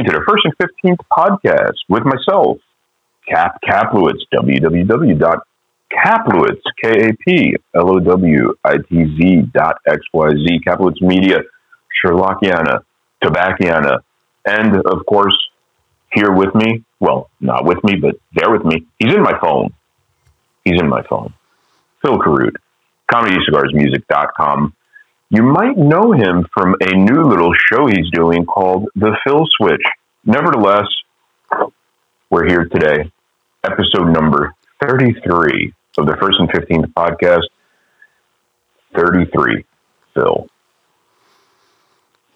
listening to the First and Fifteenth podcast with myself, Kap Kaplowitz, www.kaplowitz, K-A-P-L-O-W-I-T-Z dot X-Y-Z, Kaplowitz Media, Sherlockiana, Tobacciana, and of course, here with me, well, not with me, but there with me, he's in my phone. He's in my phone. Phil Carruth, ComedyCigarsMusic.com. You might know him from a new little show he's doing called The Phil Switch. Nevertheless, we're here today, episode number 33 of the First and 15th podcast. 33, Phil.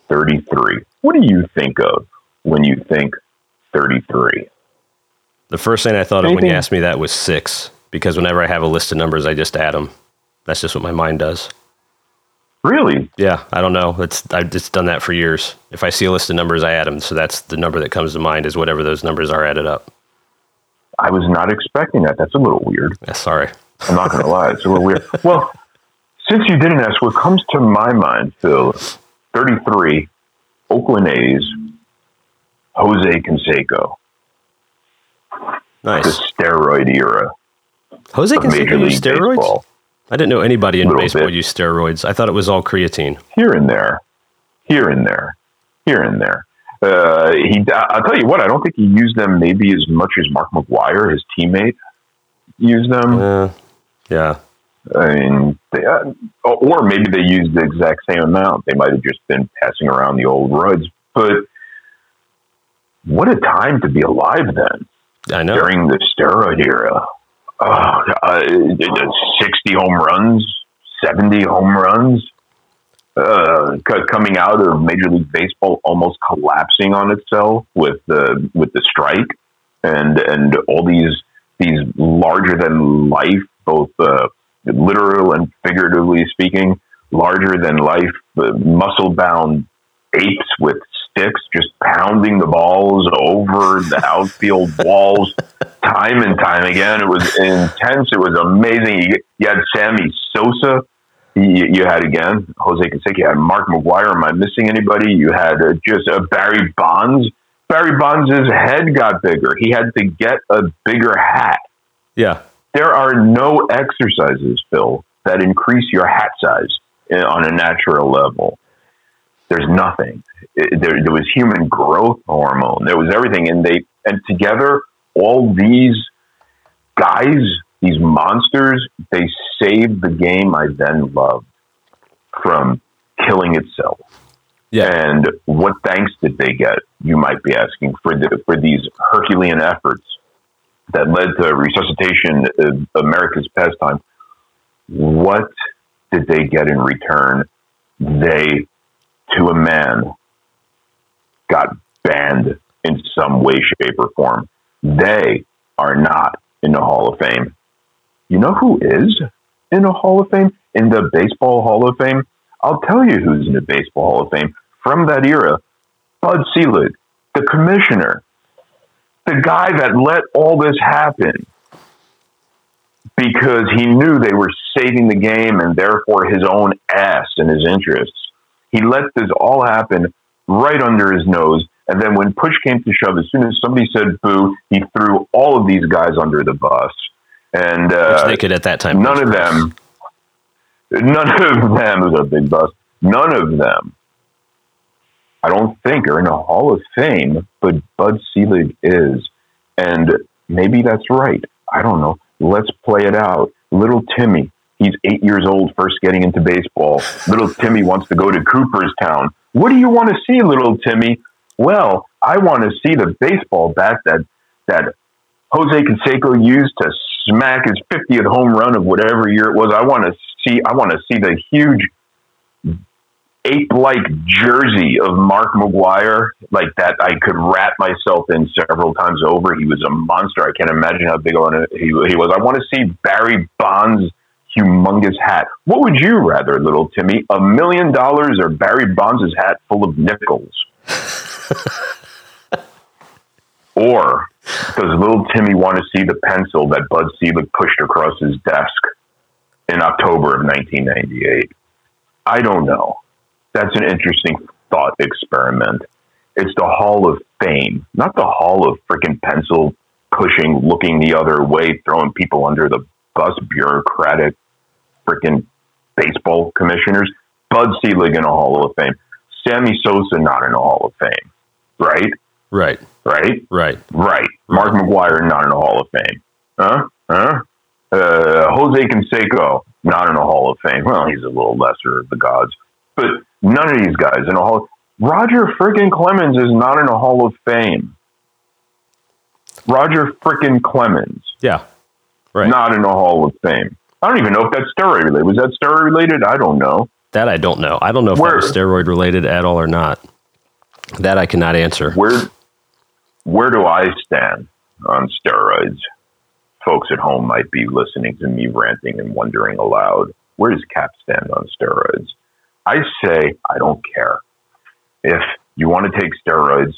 33. What do you think of when you think 33? The first thing I thought of when Anything- you asked me that was six, because whenever I have a list of numbers, I just add them. That's just what my mind does. Really? Yeah, I don't know. It's I've just done that for years. If I see a list of numbers, I add them. So that's the number that comes to mind is whatever those numbers are added up. I was not expecting that. That's a little weird. Yeah, sorry. I'm not going to lie. It's a little weird. Well, since you didn't ask, what comes to my mind, Phil, 33, Oakland A's, Jose Canseco, the Nice. steroid era Jose Canseco Major use League steroids? Baseball. I didn't know anybody in baseball bit. used steroids. I thought it was all creatine. Here and there, here and there, here and there. Uh, he, I'll tell you what, I don't think he used them maybe as much as Mark McGwire, his teammate, used them. Uh, yeah. I mean, they, uh, or maybe they used the exact same amount. They might have just been passing around the old roids. But what a time to be alive then I know. during the steroid era. Oh, uh, 60 home runs, 70 home runs, uh, co- coming out of Major League Baseball almost collapsing on itself with the with the strike and and all these these larger than life, both uh, literal and figuratively speaking, larger than life uh, muscle bound apes with sticks just pounding the balls over the outfield walls time and time again. It was intense. It was amazing. You, had Sammy Sosa. You, you had again Jose Canseco. You had Mark McGwire. Am I missing anybody? You had uh, just uh, Barry Bonds. Barry Bonds' head got bigger. He had to get a bigger hat. Yeah. There are no exercises, Phil, that increase your hat size uh, on a natural level. There's nothing. It- there, there was human growth hormone. There was everything, and they and together, all these guys, these monsters, they saved the game I then loved from killing itself. Yeah. And what thanks did they get? You might be asking for the, for these Herculean efforts that led to resuscitation of America's pastime. What did they get in return? They, to a man, got banned in some way, shape, or form. They are not in the Hall of Fame. You know who is in the Hall of Fame? In the Baseball Hall of Fame? I'll tell you who's in the Baseball Hall of Fame from that era. Bud Selig, the commissioner, the guy that let all this happen because he knew they were saving the game and therefore his own ass and his interests. He let this all happen right under his nose. And then when push came to shove, as soon as somebody said boo, he threw all of these guys under the bus. And Which uh, they could at that time. none of them, none of them was a big bus. None of them, I don't think, are in a Hall of Fame, but Bud Selig is. And maybe that's right. I don't know. Let's play it out. Little Timmy, he's eight years old, first getting into baseball. Little Timmy wants to go to Cooperstown. What do you want to see, little Timmy? Well, I want to see the baseball bat that that Jose Canseco used to smack his 50th home run of whatever year it was. I want to see. I want to see the huge ape-like jersey of Mark McGwire, like that. I could wrap myself in several times over. He was a monster. I can't imagine how big on it he, he was. I want to see Barry Bonds' humongous hat. What would you rather, little Timmy? A million dollars or Barry Bonds' hat full of nickels? Or does little Timmy want to see the pencil that Bud Selig pushed across his desk in October of 1998? I don't know. That's an interesting thought experiment. It's the Hall of Fame, not the Hall of freaking pencil pushing, looking the other way, throwing people under the bus, bureaucratic freaking baseball commissioners. Bud Selig in a Hall of Fame. Sammy Sosa not in a Hall of Fame. Right? Right. Right? Right. Right. Mark McGwire not in a Hall of Fame. Huh? Huh? Uh, Jose Canseco not in a Hall of Fame. Well, he's a little lesser of the gods. But none of these guys in a Hall Roger frickin' Clemens is not in a Hall of Fame. Roger frickin' Clemens. Yeah. Right. Not in a Hall of Fame. I don't even know if that's steroid related. Was that steroid related? I don't know. That I don't know. I don't know if Where- that was steroid related at all or not. That I cannot answer. Where where do I stand on steroids? Folks at home might be listening to me ranting and wondering aloud. Where does Kap stand on steroids? I say I don't care. If you want to take steroids,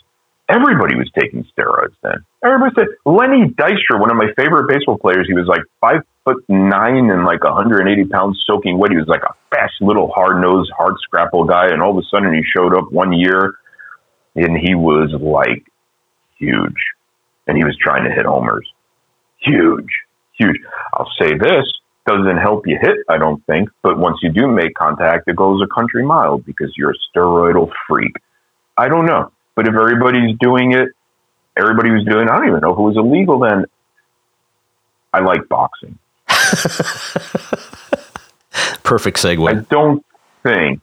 everybody was taking steroids then. Everybody said Lenny Dykstra, one of my favorite baseball players, he was like five foot nine and like 180 pounds soaking wet. He was like a fast little hard nosed, hard scrapple guy, and all of a sudden he showed up one year and he was like huge. And he was trying to hit homers. Huge, huge. I'll say this doesn't help you hit, I don't think, but once you do make contact, it goes a country mile because you're a steroidal freak. I don't know. But if everybody's doing it, everybody was doing I don't even know if it was illegal then. I like boxing. Perfect segue. I don't think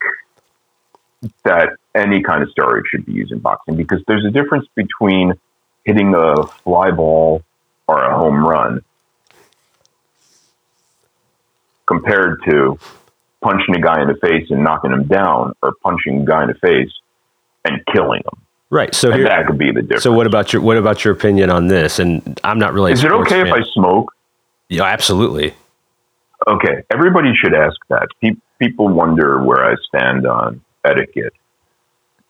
that any kind of steroid should be used in boxing because there's a difference between hitting a fly ball or a home run compared to punching a guy in the face and knocking him down or punching a guy in the face and killing him. Right. So here. that could be the difference. So what about your what about your opinion on this? And I'm not really. Is it okay if. I smoke? Yeah, absolutely. Okay, everybody should ask that. Pe- people wonder where I stand on etiquette.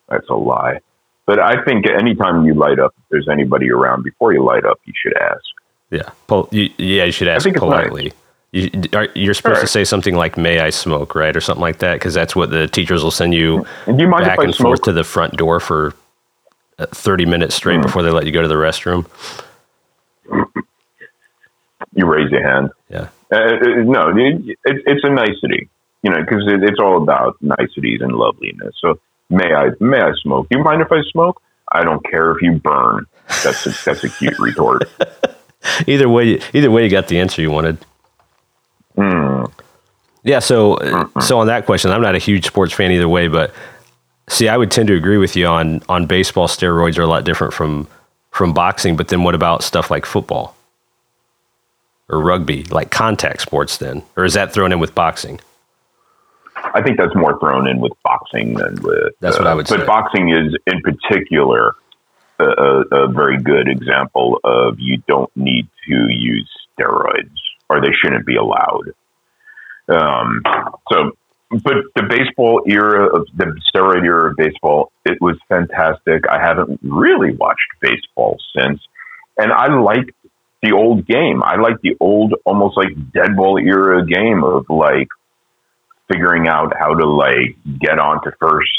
That's a lie. But I think anytime you light up, if there's anybody around, before you light up, you should ask. Yeah. Pol- you, yeah, you should ask nice. politely. You, are, you're supposed to say something like "May I smoke?" right, or something like that, because that's what the teachers will send you And you back and smoke? forth to the front door for uh, 30 minutes straight Hmm. before they let you go to the restroom. You raise your hand. Yeah. Uh, no, it, it, it's a nicety, you know, because it, it's all about niceties and loveliness. So may I may I smoke? Do you mind if I smoke? I don't care if you burn. That's a, that's a cute retort. Either way, either way, you got the answer you wanted. Hmm. Yeah. So, uh, so on that question, I'm not a huge sports fan either way, but see, I would tend to agree with you on on baseball. Steroids are a lot different from from boxing. But then, what about stuff like football or rugby, like contact sports? Then, or is that thrown in with boxing? I think that's more thrown in with boxing than with. uh, That's what I would but say. But boxing is, in particular, a, a, a very good example of you don't need to use steroids, or they shouldn't be allowed. Um, so, but the baseball era of the steroid era of baseball, it was fantastic. I haven't really watched baseball since, and I like the old game. I like the old, almost like dead ball era game of like figuring out how to like get onto first,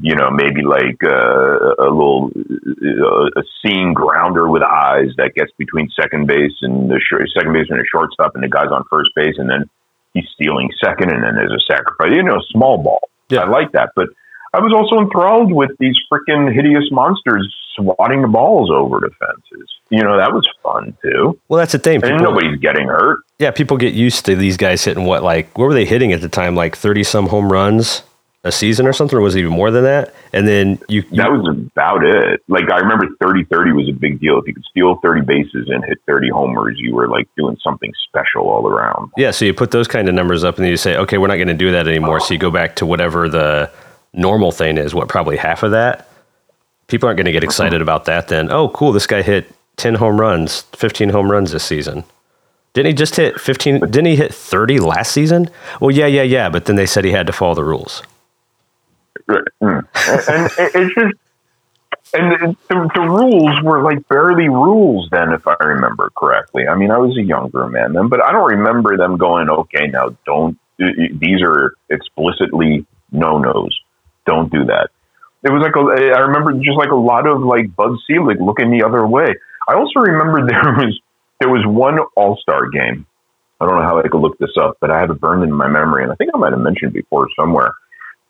you know, maybe like uh, a little uh, a seam grounder with eyes that gets between second base and the short, second baseman and shortstop, and the guy's on first base, and then he's stealing second, and then there's a sacrifice. You know, small ball. Yeah. I like that, but I was also enthralled with these freaking hideous monsters swatting the balls over the fences. You know, that was fun too, Well, that's the thing. and nobody's getting hurt. yeah, people get used to these guys hitting what, like, what were they hitting at the time? Like 30 some home runs a season or something, or was it even more than that? And then you, you that was about it. Like I remember 30-30 was a big deal. If you could steal 30 bases and hit 30 homers, you were like doing something special all around. Yeah, so you put those kind of numbers up and then you say, okay, we're not going to do that anymore. So you go back to whatever the normal thing is, what, probably half of that? People aren't going to get excited about that then. Oh, cool, this guy hit 10 home runs, 15 home runs this season. Didn't he just hit 15? Didn't he hit 30 last season? Well, yeah, yeah, yeah. But then they said he had to follow the rules. Right. Mm. and it- it's just and the, the, the rules were like barely rules then, if I remember correctly. I mean, I was a younger man then, but I don't remember them going, okay, now don't, these are explicitly no nos. Don't do that. It was like a, I remember just like a lot of like Bud Selig looking the other way. I also remember there was there was one All Star game. I don't know how I could look this up, but I have it burned in my memory, and I think I might have mentioned before somewhere.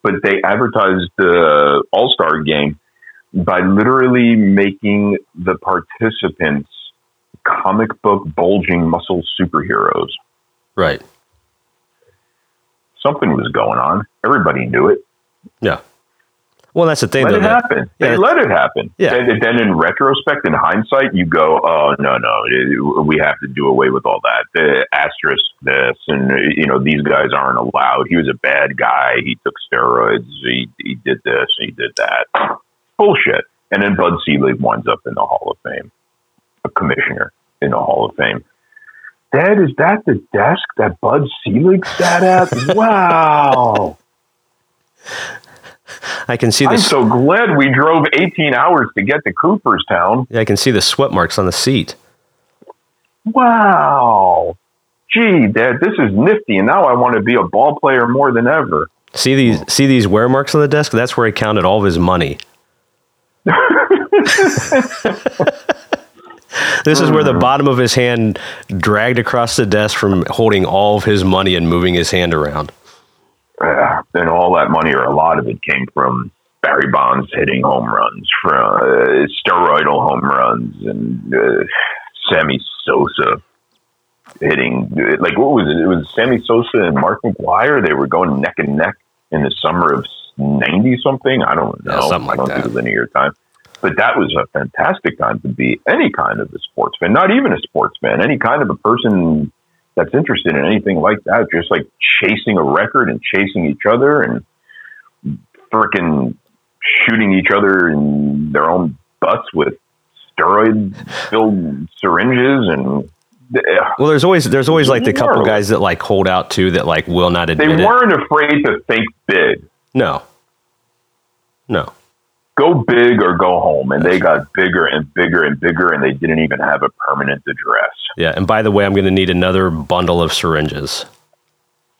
But they advertised the All Star game by literally making the participants comic book bulging muscle superheroes. Right. Something was going on. Everybody knew it. Yeah. Well, that's the thing. Let though, it happen. yeah, They let it happen. Yeah. Then, then in retrospect, in hindsight, you go, oh, no, no, we have to do away with all that. The asterisk this, and, you know, these guys aren't allowed. He was a bad guy. He took steroids. He, he did this. He did that. Bullshit. And then Bud Selig winds up in the Hall of Fame, a commissioner in the Hall of Fame. Dad, is that the desk that Bud Selig sat at? wow. I can see I'm this. so glad we drove 18 hours to get to Cooperstown. I can see the sweat marks on the seat. Wow. Gee, Dad, this is nifty, and now I want to be a ball player more than ever. See these see these wear marks on the desk? That's where he counted all of his money. this is where the hmm. bottom of his hand dragged across the desk from holding all of his money and moving his hand around. Uh, and all that money, or a lot of it, came from Barry Bonds hitting home runs, from uh, steroidal home runs, and uh, Sammy Sosa hitting. Like, what was it? It was Sammy Sosa and Mark McGwire. They were going neck and neck in the summer of 90 something. I don't know. Yeah, something like I don't that. do linear time. But that was a fantastic time to be any kind of a sports fan, not even a sports fan, any kind of a person that's interested in anything like that, just like chasing a record and chasing each other and freaking shooting each other in their own butts with steroid filled syringes and Well, there's always there's always like the couple guys that like hold out too that like will not admit They weren't afraid to think big. No. No. Go big or go home. And they got bigger and bigger and bigger and they didn't even have a permanent address. Yeah, and by the way, I'm going to need another bundle of syringes.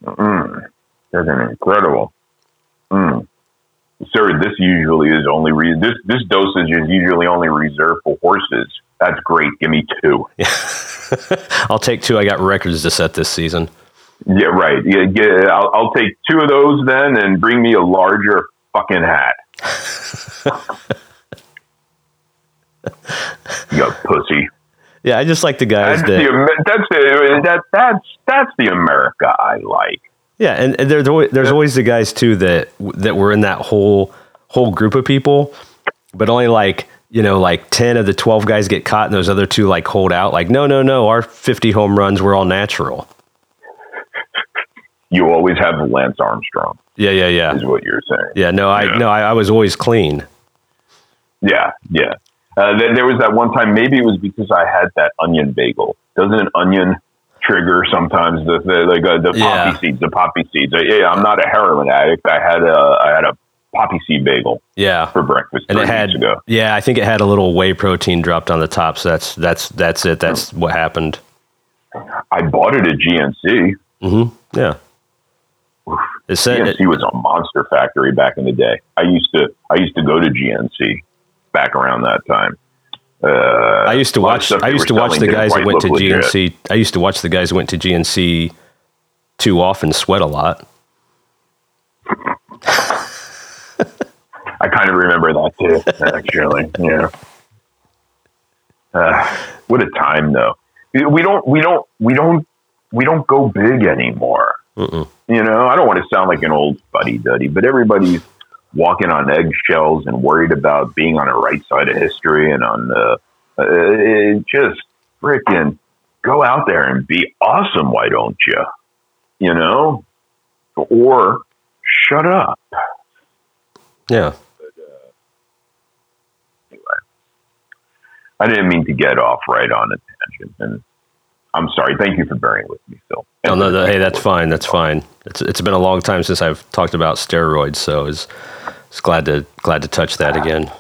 Mm, that's incredible. Mm. Sir, this usually is only re- this this dosage is usually only reserved for horses. That's great. Give me two. I'll take two. I got records to set this season. Yeah, right. Yeah, get, I'll, I'll take two of those then, and bring me a larger fucking hat. you pussy. Yeah, I just like the guys That's that. the that's the that that's that's the America I like. Yeah, and, and there's always, there's always the guys too that that were in that whole whole group of people, but only like you know like ten of the twelve guys get caught, and those other two like hold out. Like, no, no, no, our fifty home runs were all natural. You always have Lance Armstrong, Yeah, yeah, yeah, is what you're saying. yeah. No, I Yeah. no, I, I was always clean. Yeah, yeah. Uh, then there was that one time. Maybe it was because I had that onion bagel. Doesn't an onion trigger sometimes the, the like uh, the Yeah. poppy seeds? The poppy seeds. Uh, yeah, I'm not a heroin addict. I had a I had a poppy seed bagel Yeah, for breakfast and it had ago. yeah, I think it had a little whey protein dropped on the top. So that's that's that's it. That's what happened. I bought it at GNC. Mm-hmm. Yeah. It said GNC was a monster factory back in the day. I used to I used to go to GNC back around that time. Uh, I used to a lot of watch. I used to watch the guys that went to. GNC. I used to watch the guys that went to GNC too often sweat a lot. I kind of remember that too, actually. yeah. Uh, what a time, though. We don't, we don't, we don't, we don't go big anymore. Mm-mm. You know, I don't want to sound like an old fuddy duddy, but everybody's walking on eggshells and worried about being on the right side of history and on the uh, it just freaking go out there and be awesome. Why don't you? You know, or shut up. Yeah. I didn't mean to get off right on a tangent, and I'm sorry. Thank you for bearing with me, Phil. No, no, no, hey, that's fine. That's fine. It's it's been a long time since I've talked about steroids, so it's it's glad to glad to touch that again.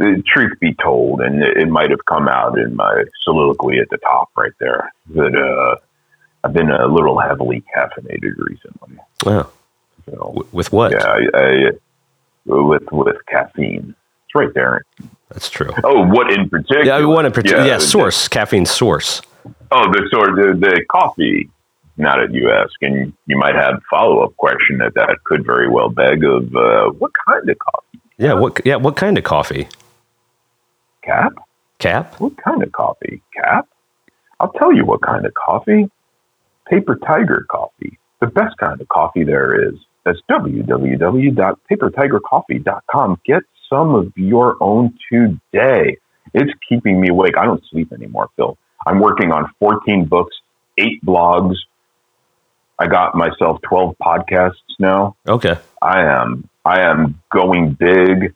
Uh, truth be told, and it, it might have come out in my soliloquy at the top right there that uh, I've been a little heavily caffeinated recently. Yeah. So, With what? yeah, I, I, with with caffeine. Right there. That's true. Oh, what in particular? Yeah, one in particular. Yeah, the- source, caffeine source. Oh, the sort the, the coffee. Now that you ask, and you might have follow up question that that could very well beg of uh, what kind of coffee? Yeah, what? Yeah, what kind of coffee? Kap? Kap? What kind of coffee? Kap? I'll tell you what kind of coffee. Paper Tiger coffee. The best kind of coffee there is. That's www.papertigercoffee.com. Get some of your own today. It's keeping me awake. I don't sleep anymore, Phil. I'm working on 14 books, eight blogs. I got myself 12 podcasts now. Okay. I am I am going big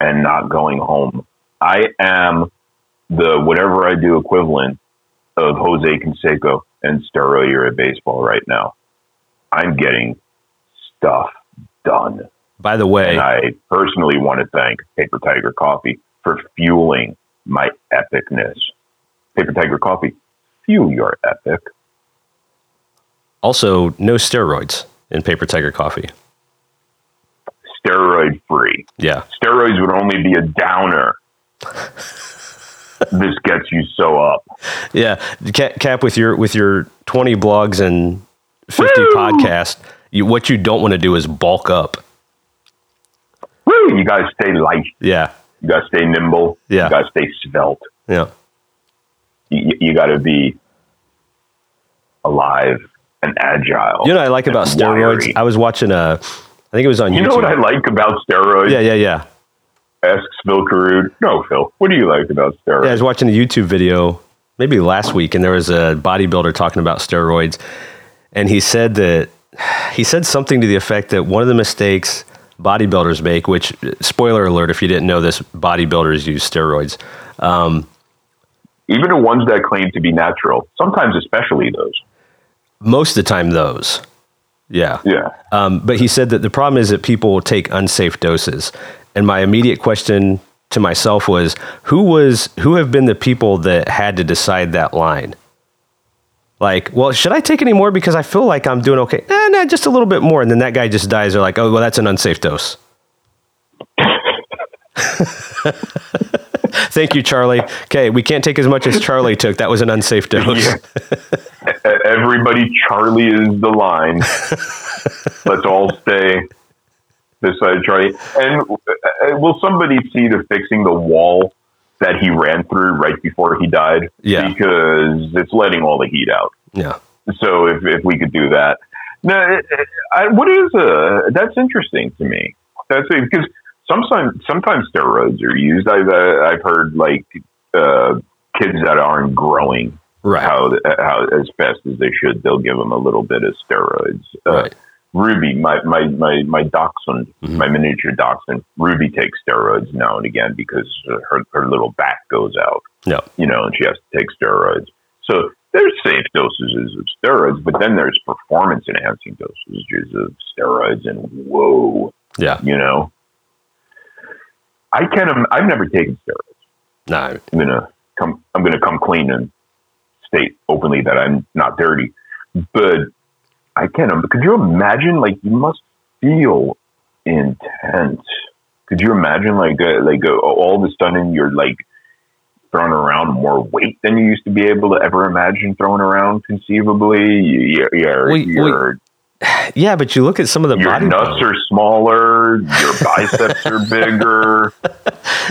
and not going home. I am the whatever I do equivalent of Jose Canseco and steroid era baseball right now. I'm getting stuff done. By the way, And I personally want to thank Paper Tiger Coffee for fueling my epicness. Paper Tiger Coffee, fuel your epic. also no steroids in Paper Tiger coffee. Steroid free. Yeah. steroids would only be a downer. this gets you so up. Yeah, Kap, Kap with your with your twenty blogs and fifty Woo! podcasts, you, what you don't want to do is bulk up. Woo! You gotta stay light. Yeah, You gotta stay nimble. Yeah. You gotta stay svelte. yeah, You, you gotta be alive and agile. you know what I like about steroids. wiry. I was watching a, I think it was on YouTube. You YouTube. know what I like about steroids? yeah, yeah, yeah. Asks Phil Carruth. No, Phil. What do you like about steroids? Yeah, I was watching a YouTube video maybe last week, and there was a bodybuilder talking about steroids, and he said that he said something to the effect that one of the mistakes bodybuilders make, which spoiler alert, if you didn't know this, bodybuilders use steroids. Even the ones that claim to be natural. Sometimes, especially those. Most of the time, those. Yeah. Yeah. Um, but he said that the problem is that people take unsafe doses. And my immediate question to myself was, who was who have been the people that had to decide that line? Like, well, should I take any more because I feel like I'm doing okay? Eh, nah, just a little bit more. And then that guy just dies. They're like, oh, well, that's an unsafe dose. Thank you, Charlie. Okay, we can't take as much as Charlie took. That was an unsafe dose. Yeah. Everybody, Charlie is the line. Let's all stay this beside Charlie. And uh, will somebody see the fixing the wall that he ran through right before he died? Yeah. Because it's letting all the heat out. Yeah. So if, if we could do that. No, it- it- I, what is uh that's interesting to me. That's because sometimes sometimes steroids are used. I've uh, I've heard like uh, kids that aren't growing Right. how how as fast as they should, they'll give them a little bit of steroids. Uh, Right. Ruby, my my my my dachshund, Mhm. my miniature dachshund, Ruby takes steroids now and again because her her little back goes out, Yeah, you know, and she has to take steroids. So there's safe dosages of steroids, but then there's performance enhancing dosages of steroids, and whoa, Yeah. you know. I can. im- I've never taken steroids. No. I'm gonna come. I'm gonna come clean and state openly that I'm not dirty. But I can't. Could you imagine? Like you must feel intense. Could you imagine? Like uh, like uh, all of a sudden you're like throwing around more weight than you used to be able to ever imagine throwing around conceivably. You, you're, Wait, wait. you're, Yeah, but you look at some of the your body. nuts are smaller. Your biceps are bigger.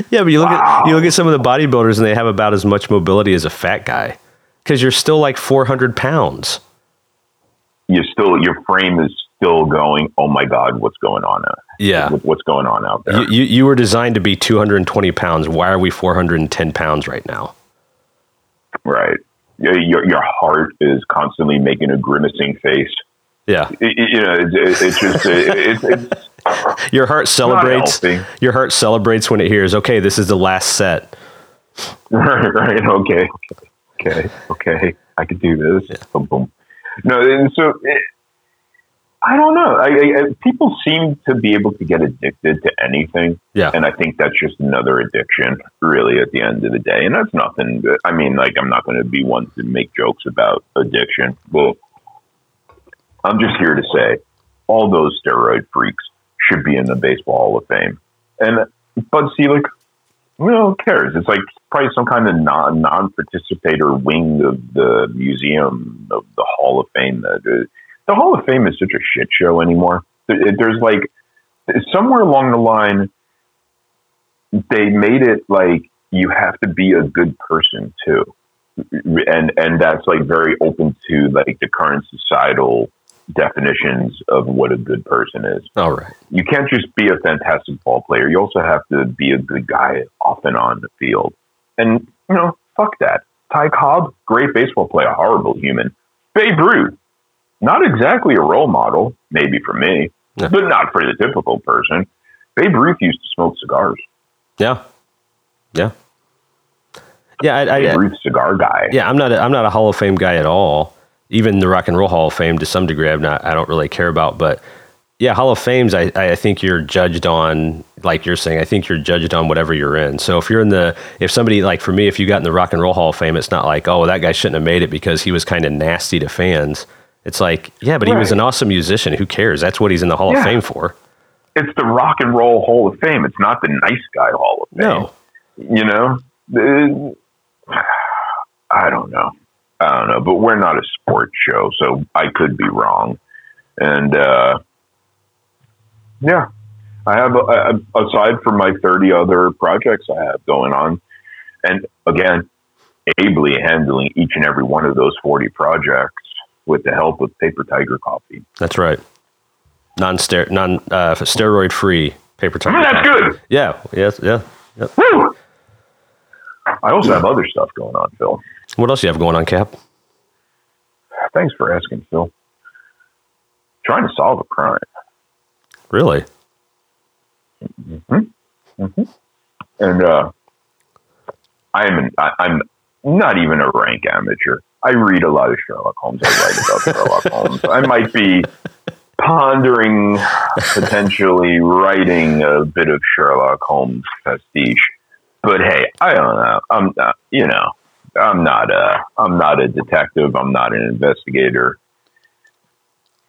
Yeah, but you look Wow. at you look at some of the bodybuilders and they have about as much mobility as a fat guy because you're still like 400 pounds. You still your frame is still going. Oh my God, what's going on? Out? Yeah, what's going on out there. you, you you were designed to be 220 pounds. Why are we 410 pounds right now? right. Your, your heart is constantly making a grimacing face. Yeah, It- you know, it, it, it's just it, it, it's your heart celebrates. Your heart celebrates when it hears, "Okay, this is the last set." right, right. Okay, okay, okay. I could do this. Boom, boom. No, and so it, I don't know. I, I, people seem to be able to get addicted to anything. Yeah, And I think that's just another addiction, really, at the end of the day. And that's nothing. That, I mean, like, I'm not going to be one to make jokes about addiction. but I'm just here to say all those steroid freaks should be in the Baseball Hall of Fame. And Bud Selig, well, who cares? It's like probably some kind of non non participator wing of the museum of the Hall of Fame. That uh, the Hall of Fame is such a shit show anymore. There's like somewhere along the line, they made it like you have to be a good person too, and and that's like very open to like the current societal definitions of what a good person is. All right. You can't just be a fantastic ball player. You also have to be a good guy off and on the field. And, you know, fuck that. Ty Cobb, great baseball player, horrible human. Babe Ruth, not exactly a role model, maybe for me, yeah. but not for the typical person. Babe Ruth used to smoke cigars. Yeah. Yeah. Yeah, I, Babe I, Ruth cigar guy. Yeah, I'm not. A, I'm not a Hall of Fame guy at all even the Rock and Roll Hall of Fame to some degree, I'm not, I don't really care about. But yeah, Hall of Fames, I, I think you're judged on, like you're saying, I think you're judged on whatever you're in. So if you're in the, if somebody, like for me, if you got in the Rock and Roll Hall of Fame, it's not like, oh, that guy shouldn't have made it because he was kind of nasty to fans. It's like, yeah, but right. he was an awesome musician. Who cares? That's what he's in the Hall yeah. of Fame for. It's the Rock and Roll Hall of Fame. It's not the nice guy Hall of Fame. No. You know? Uh, I don't know. I don't know, but we're not a sports show, so I could be wrong. And uh, yeah, I have uh, aside from my thirty other projects I have going on, and again, ably handling each and every one of those forty projects with the help of Paper Tiger Coffee. That's right, non non uh, steroid free Paper Tiger. Mm, that's coffee. good. Yeah. Yes. Yeah. Yep. Woo! I also have other stuff going on, Phil. What else you have going on, Kap? Thanks for asking, Phil. Trying to solve a crime. Really? Mm-hmm. Mm-hmm. And uh, I am an, I, I'm not even a rank amateur. I read a lot of Sherlock Holmes. I write about Sherlock Holmes. I might be pondering potentially writing a bit of Sherlock Holmes pastiche. But hey, I don't know. I'm not, you know, I'm not a I'm not a detective. I'm not an investigator.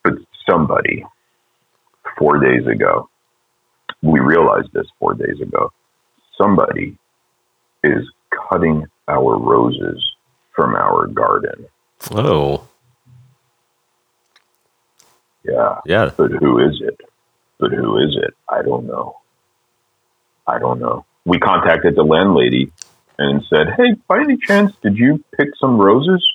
But somebody four days ago, we realized this four days ago. Somebody is cutting our roses from our garden. Oh. Yeah. Yeah. But who is it? But who is it? I don't know. I don't know. We contacted the landlady and said, Hey, by any chance, did you pick some roses?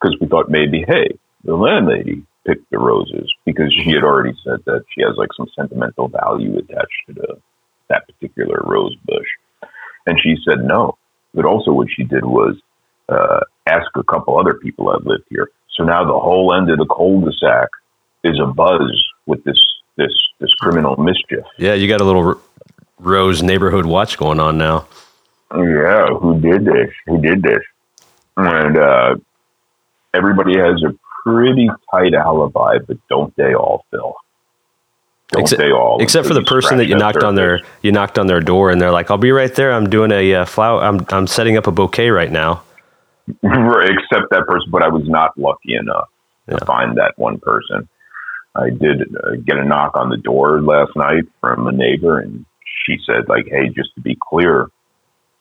Because we thought maybe, hey, the landlady picked the roses because she had already said that she has like some sentimental value attached to the, that particular rose bush. And she said no. But also, what she did was uh, ask a couple other people that lived here. So now the whole end of the cul-de-sac is a buzz with this this this criminal mischief. Yeah, you got a little Rose neighborhood watch going on now yeah, who did this? Who did this? And uh, everybody has a pretty tight alibi, but don't they all, Phil? Don't except, they all? Except for the person that you knocked surface. on their you knocked on their door, and they're like, "I'll be right there. I'm doing a uh, flower. I'm I'm setting up a bouquet right now." except that person, but I was not lucky enough yeah. to find that one person. I did uh, get a knock on the door last night from a neighbor, and she said, "Like, hey, just to be clear,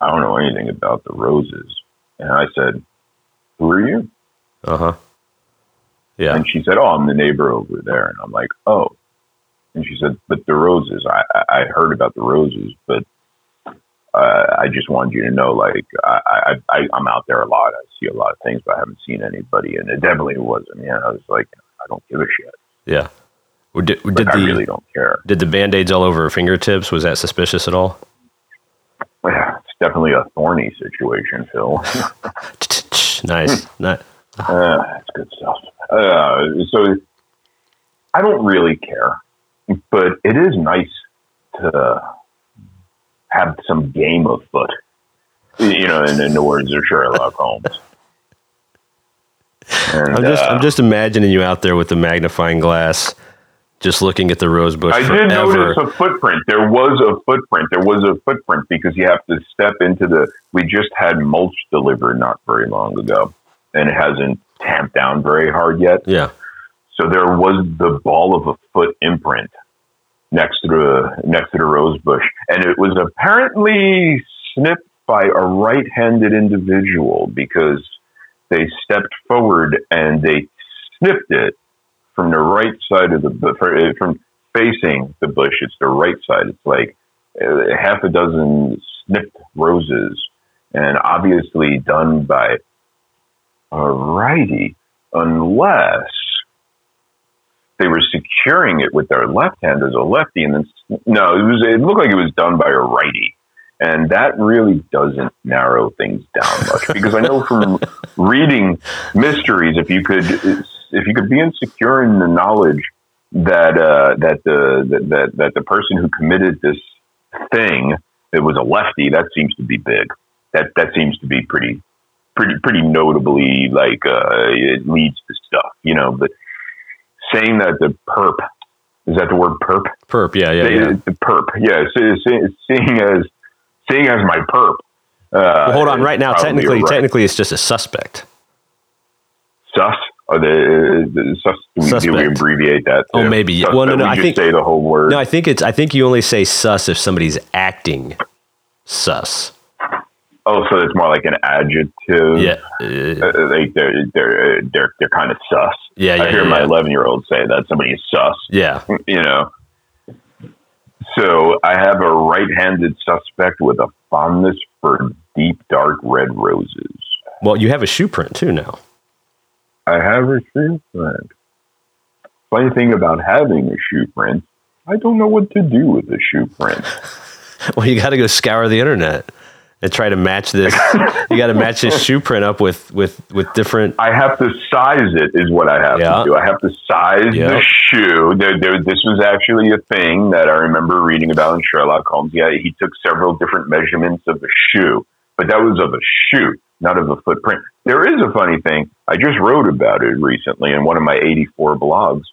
I don't know anything about the roses. And I said, Who are you? Uh huh. Yeah. And she said, Oh, I'm the neighbor over there. And I'm like, Oh. And she said, But the roses, I, I heard about the roses, but uh, I just wanted you to know, like, I, I, I, I'm out there a lot. I see a lot of things, but I haven't seen anybody. And it definitely wasn't. Yeah. I was like, I don't give a shit. Yeah. Did, did I the, really don't care. Did the band aids all over her fingertips? Was that suspicious at all? Yeah, definitely a thorny situation, Phil. nice. nice. Uh, that's good stuff. Uh, so I don't really care, but it is nice to have some game afoot. You know, in, in the words of Sherlock Holmes. And, I'm just, uh, I'm just imagining you out there with the magnifying glass just looking at the rose bush. I forever. did notice a footprint. There was a footprint. There was a footprint because you have to step into the. We just had mulch delivered not very long ago, and it hasn't tamped down very hard yet. Yeah. So there was the ball of a foot imprint next to the next to the rose bush, and it was apparently snipped by a right-handed individual because they stepped forward and they snipped it from the right side of the bu- from facing the bush. It's the right side. It's like uh, half a dozen snipped roses, and obviously done by a righty, unless they were securing it with their left hand as a lefty, and then no, it was it looked like it was done by a righty, and that really doesn't narrow things down much because I know from reading mysteries, if you could if you could be insecure in the knowledge that uh, that the that that the person who committed this thing it was a lefty, that seems to be big. That that seems to be pretty pretty pretty notably like uh, it leads to stuff, you know. But saying that the perp is that the word perp? Perp, yeah, yeah, yeah. The perp, yeah. So, so- seeing as seeing as my perp. Uh, Well, hold on. Right now, technically, right. technically, it's just a suspect. sus. Or the, the sus. Do we, do we abbreviate that? Oh, maybe. Sus- Well, no, no, I think- say the whole word. No, I think it's. I think you only say sus if somebody's acting sus. oh, so it's more like an adjective. Yeah, uh, Uh, like they're they're they're they're kind of sus. yeah, yeah. I hear yeah, my yeah. 11 year old say that somebody is sus. yeah. you know. So I have a right-handed suspect with a fondness for deep dark red roses. Well, you have a shoe print too now. I have a shoe print. Funny thing about having a shoe print, I don't know what to do with a shoe print. Well, you got to go scour the internet and try to match this. you got to match this shoe print up with with with different. I have to size it, is what I have Yeah. to do. I have to size Yeah. the shoe. There, there, this was actually a thing that I remember reading about in Sherlock Holmes. Yeah, he took several different measurements of a shoe, but that was of a shoe, not of a footprint. There is a funny thing. I just wrote about it recently in one of my 84 blogs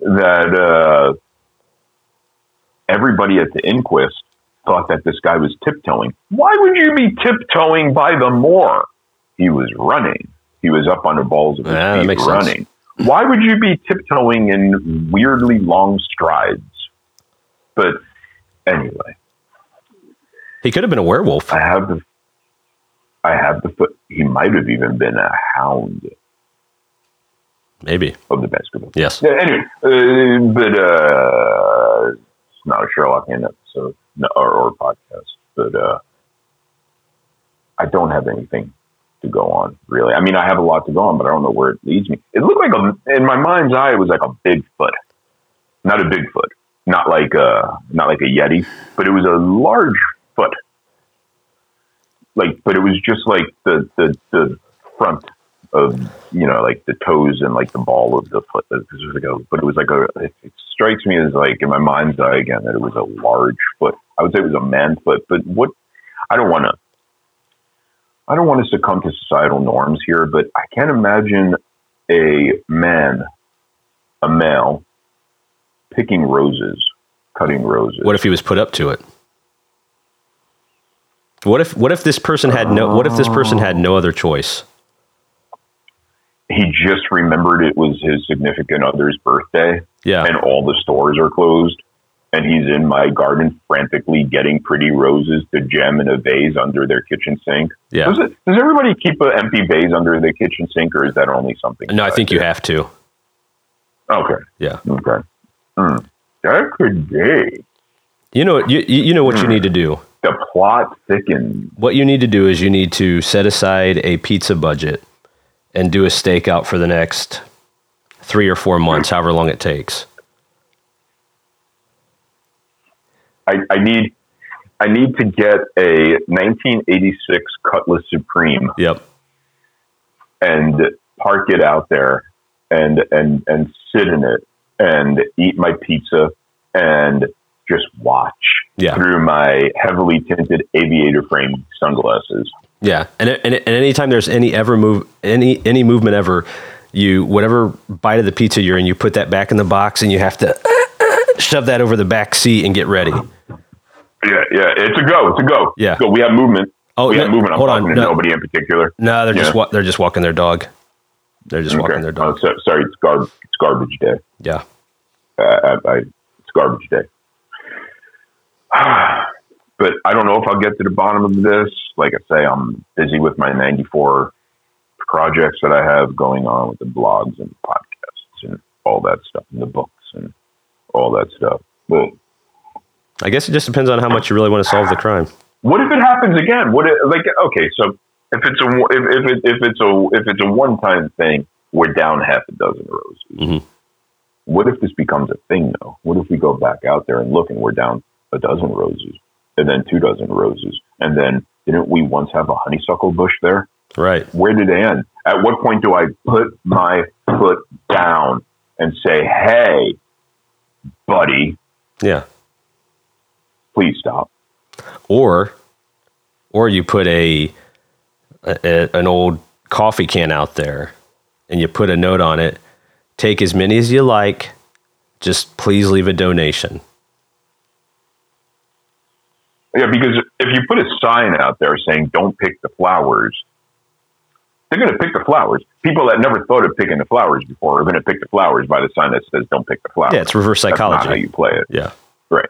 that uh, everybody at the inquest thought that this guy was tiptoeing. Why would you be tiptoeing by the moor? He was running. He was up on the balls of his Ah, that feet makes sense. running. Why would you be tiptoeing in weirdly long strides? But anyway, He could have been a werewolf. I have the I have the foot. He might have even been a hound Maybe. of the basketball. Yes. Yeah, anyway, uh, but uh, it's not a Sherlockian episode no, or, or podcast. But uh, I don't have anything to go on really. I mean, I have a lot to go on, but I don't know where it leads me. It looked like a in my mind's eye, it was like a Bigfoot, not a Bigfoot, not like a not like a Yeti, but it was a large. Like, but it was just like the the the front of you know like the toes and like the ball of the foot. It was like a, but it was like a. It, it strikes me as like in my mind's eye again that it was a large foot. I would say it was a man's foot, but what I don't want to. I don't want to succumb to societal norms here, but I can't imagine a man, a male, picking roses, cutting roses. What if he was put up to it? What if what if this person had no what if this person had no other choice? he just remembered it was his significant other's birthday Yeah. and all the stores are closed and he's in my garden frantically getting pretty roses to gem in a vase under their kitchen sink. Yeah. Does, it, does everybody keep an empty vase under the kitchen sink or is that only something? No, I think you have to. Okay. Yeah. Okay. Hmm. That could be. You know you you you know what you need to do. The plot thickens. What you need to do is you need to set aside a pizza budget and do a stakeout for the next 3 or 4 months, however long it takes. I, I need I need to get a 1986 Cutlass Supreme Yep. and park it out there and and and sit in it and eat my pizza and just watch Yeah. through my heavily tinted aviator frame sunglasses. Yeah, and and, and anytime there's any ever move any any movement ever, you whatever bite of the pizza you're in, you put that back in the box, and you have to shove that over the back seat and get ready. Yeah, yeah, it's a go. It's a go. Yeah. So we have movement. Oh, we no, have movement. I'm hold on, no. nobody in particular. No, they're just Yeah. wa- they're just walking their dog. They're just walking Okay. their Oh, dog. so, sorry, it's, gar- it's garbage day. Yeah, Uh, I, I, it's garbage day. but I don't know if I'll get to the bottom of this. Like I say, I'm busy with my 94 projects that I have going on with the blogs and podcasts and all that stuff, and the books and all that stuff. But I guess it just depends on how much you really want to solve the crime. what if it happens again? What if, like okay, so if it's a if if, it, if it's a if it's a one time thing, we're down half a dozen roses. Mhm. What if this becomes a thing though? What if we go back out there and look and we're down a dozen roses, and then two dozen roses, and then didn't we once have a honeysuckle bush there? Right. Where did it end? At what point do I put my foot down and say, "Hey, buddy, Yeah. please stop"? Or, or you put a, a an old coffee can out there, and you put a note on it. Take as many as you like. Just please leave a donation. Yeah, because if you put a sign out there saying "Don't pick the flowers," they're going to pick the flowers. People that never thought of picking the flowers before are going to pick the flowers by the sign that says "Don't pick the flowers." Yeah, it's reverse That's not how you play it. Yeah. Right,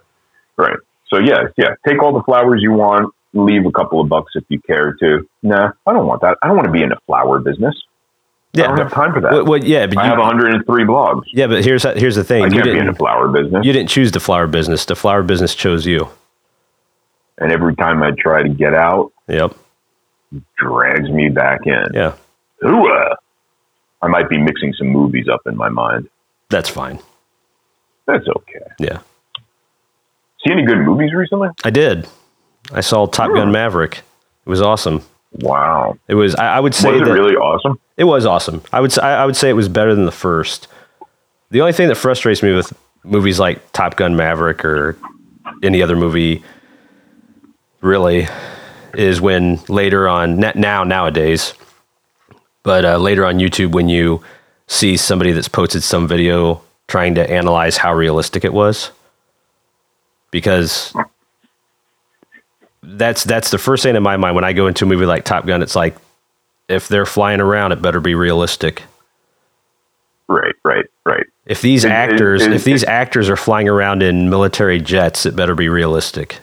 right. So yeah, yeah. Take all the flowers you want. Leave a couple of bucks if you care to. Nah, I don't want that. I don't want to be in the flower business. Yeah, I don't have time for that. Well, well, yeah, but I have 103 blogs. yeah, but here's here's the thing. I You can't be in the flower business. you didn't choose the flower business. The flower business chose you. And every time I try to get out, Yep. drags me back in. Yeah. Hooah! I might be mixing some movies up in my mind. That's fine. That's okay. Yeah. See any good movies recently? I did. I saw Top Gun Hmm. Maverick. It was awesome. Wow. It was. I, I would say Was that really awesome? it was awesome. I would. I, I would say it was better than the first. The only thing that frustrates me with movies like Top Gun Maverick or any other movie, really, is when later on now nowadays, but uh, later on YouTube when you see somebody that's posted some video trying to analyze how realistic it was, because that's that's the first thing in my mind when I go into a movie like Top Gun. It's like if they're flying around, it better be realistic. Right, right, right. If these It- it- actors, it- if these it- actors are flying around in military jets, it better be realistic.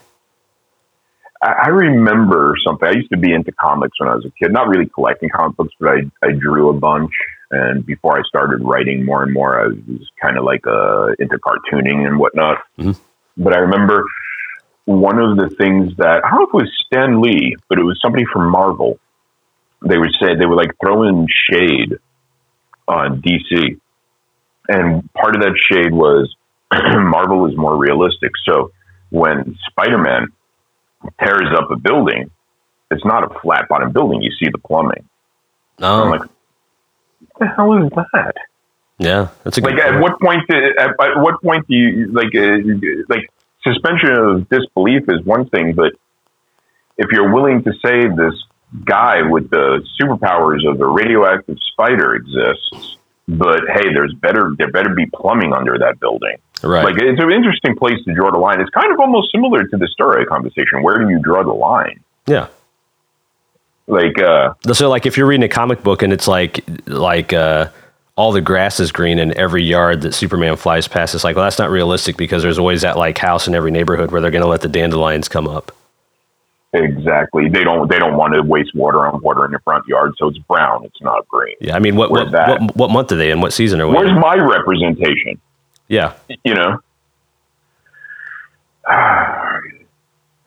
I, I remember something. I used to be into comics when I was a kid. Not really collecting comic books, but I, I drew a bunch. And before I started writing more and more, I was kind of like uh, into cartooning and whatnot. Mhm. But I remember one of the things that I don't know if it was Stan Lee, but it was somebody from Marvel. They would say they would like throw in shade on DC, and part of that shade was Marvel is more realistic. So when Spider Man tears up a building, it's not a flat bottom building. You see the plumbing. Oh, I'm like, what the hell is that? yeah, that's a. Like, at what point? Did, at, at what point do you like? Uh, like, suspension of disbelief is one thing, but if you're willing to say this guy with the superpowers of the radioactive spider exists, but hey, there's better there better be plumbing under that building. Right? Like, it's an interesting place to draw the line. It's kind of almost similar to the story conversation. Where do you draw the line? yeah. Like, uh, So, like, if you're reading a comic book and it's like, like, uh, all the grass is green in every yard that Superman flies past, it's like, well, that's not realistic because there's always that like house in every neighborhood where they're going to let the dandelions come up. exactly. They don't. They don't want to waste water on water in the front yard, so it's brown. It's not green. Yeah, I mean, what what, what what month are they in? What season are we? Where's in? my representation? Yeah, You know.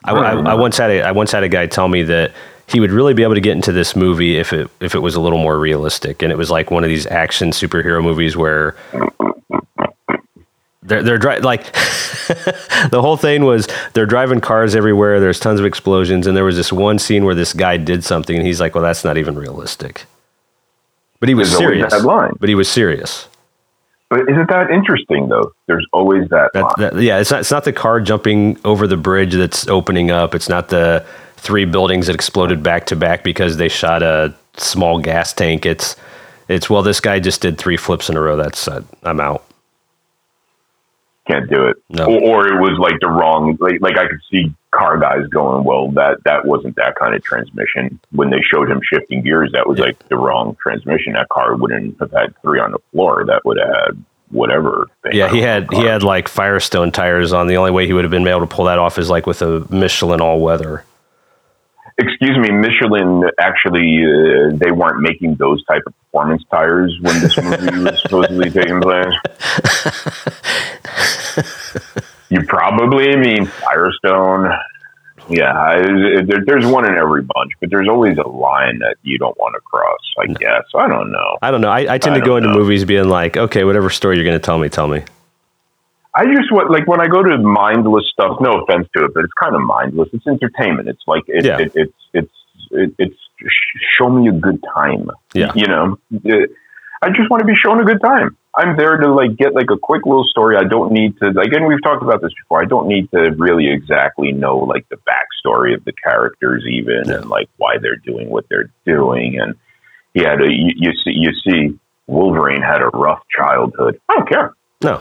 I, I, I once had a I once had a guy tell me that he would really be able to get into this movie if it if it was a little more realistic, and it was like one of these action superhero movies where they're they're dri- like the whole thing was they're driving cars everywhere. There's tons of explosions, and there was this one scene where this guy did something, and he's like, "Well, that's not even realistic." But he was There's serious. But he was serious. But isn't that interesting though? There's always that, That, that, yeah, it's not, it's not the car jumping over the bridge that's opening up. It's not the three buildings that exploded back to back because they shot a small gas tank. It's it's well, this guy just did three flips in a row. That's uh, I'm out. Can't do it. No. Or, or it was like the wrong. Like, like I could see car guys going, "Well, that that wasn't that kind of transmission." When they showed him shifting gears, that was Yeah. like the wrong transmission. That car wouldn't have had three on the floor. That would have had whatever. Yeah, he had he had like Firestone tires on. The only way he would have been able to pull that off is like with a Michelin all weather. Excuse me, Michelin. Actually, uh, they weren't making those type of performance tires when this movie was supposedly taking place. you probably mean Firestone. Yeah, I, there, there's one in every bunch, but there's always a line that you don't want to cross. I guess I don't know. I don't know. I, I tend I to go don't into know. movies being like, okay, whatever story you're going to tell me, tell me. I just want like when I go to mindless stuff. No offense to it, but it's kind of mindless. It's entertainment. It's like it, Yeah. it, it's it's it, it's sh- show me a good time. Yeah. you know, Uh, I just want to be shown a good time. I'm there to like get like a quick little story. I don't need to like, and we've talked about this before. I don't need to really exactly know like the backstory of the characters, even Yeah. and like why they're doing what they're doing. And he had a you, you see you see Wolverine had a rough childhood. I don't care. No,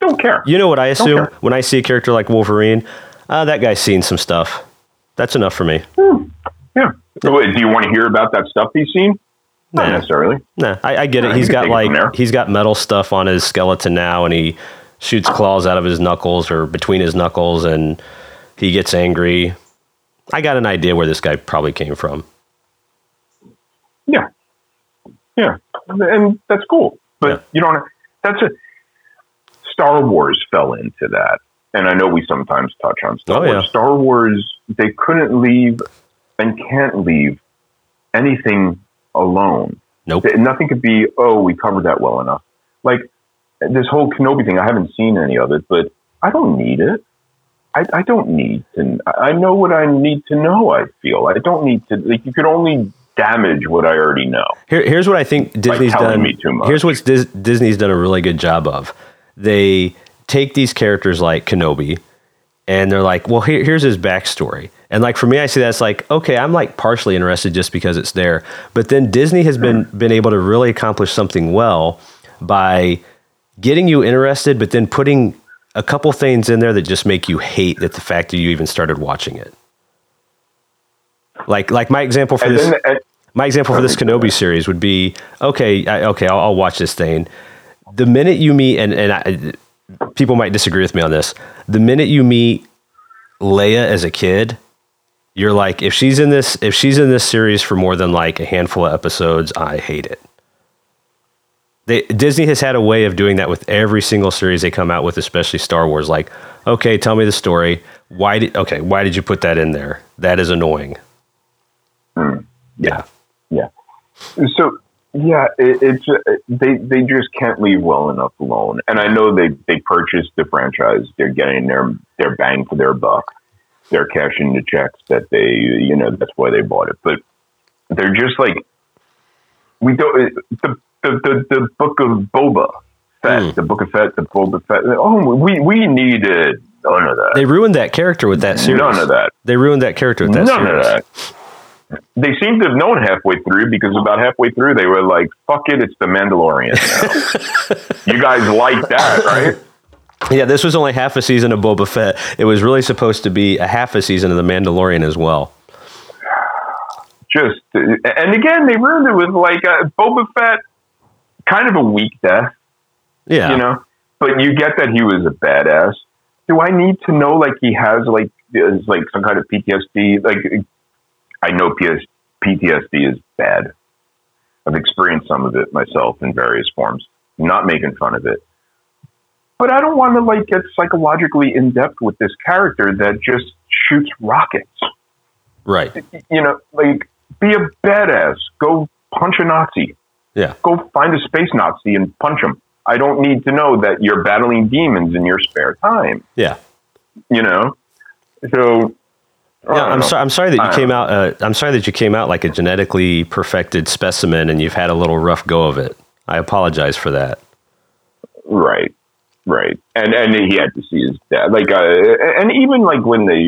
Don't care. you know what I assume when I see a character like Wolverine? Uh, that guy's seen some stuff. That's enough for me. Yeah. Wait, do you want to hear about that stuff he's seen? Not Nah. necessarily. Nah, I, I get it. you He's can got take it from there. like he's got metal stuff on his skeleton now, and he shoots claws out of his knuckles or between his knuckles, and he gets angry. I got an idea where this guy probably came from. Yeah. Yeah. And that's cool. But Yeah. you don't that's a Star Wars fell into that. And I know we sometimes touch on Star Oh, Wars. yeah. Star Wars they couldn't leave and can't leave anything alone. Nope. Th- Nothing could be, oh, we covered that well enough. Like this whole Kenobi thing, I haven't seen any of it, but I don't need it. I, I don't need to. I know what I need to know. I feel I don't need to. Like you could only damage what I already know. Here, here's what I think Disney's done. me too much. Here's what Dis- Disney's done a really good job of. They take these characters like Kenobi, and they're like, "Well, here, here's his backstory." And like for me, I see that's like, okay, I'm like partially interested just because it's there. But then Disney has been been able to really accomplish something well by getting you interested, but then putting a couple things in there that just make you hate that the fact that you even started watching it. Like like my example for And this and, uh, my example for this Kenobi series would be okay, I, okay, I'll, I'll watch this thing. The minute you meet, and and I, people might disagree with me on this. The minute you meet Leia as a kid, you're like, if she's in this, if she's in this series for more than like a handful of episodes, I hate it. They, Disney has had a way of doing that with every single series they come out with, especially Star Wars. Like, okay, tell me the story. Why did okay? Why did you put that in there? That is annoying. Hmm. yeah. yeah. So yeah, it, it's uh, they they just can't leave well enough alone. And I know they they purchased the franchise. They're getting their their bang for their buck. They're cashing the checks that they you know that's why they bought it. But they're just like we don't the the the, the book of Boba Fett, Mm. the book of Fett, the Boba Fett. Oh, we we needed none of that. They ruined that character with that series. None of that. They ruined that character with that None series. of that. They seem to have known halfway through because about halfway through they were like, "Fuck it, it's the Mandalorian." Now. you guys like that, right? Yeah, this was only half a season of Boba Fett. It was really supposed to be a half a season of The Mandalorian as well. Just and again, they ruined it with like uh, Boba Fett, kind of a weak death, Yeah. you know. But you get that he was a badass. Do I need to know like he has like is like some kind of PTSD? Like I know PS, PTSD is bad. I've experienced some of it myself in various forms. I'm not making fun of it. But I don't want to like get psychologically in depth with this character that just shoots rockets. Right. You know, like be a badass. Go punch a Nazi. Yeah. Go find a space Nazi and punch him. I don't need to know that you're battling demons in your spare time. Yeah. You know, so Yeah, I'm sorry. I'm sorry that you came out. Uh, I'm sorry that you came out like a genetically perfected specimen, and you've had a little rough go of it. I apologize for that. Right, right, and and he had to see his dad, like, uh, and even like when they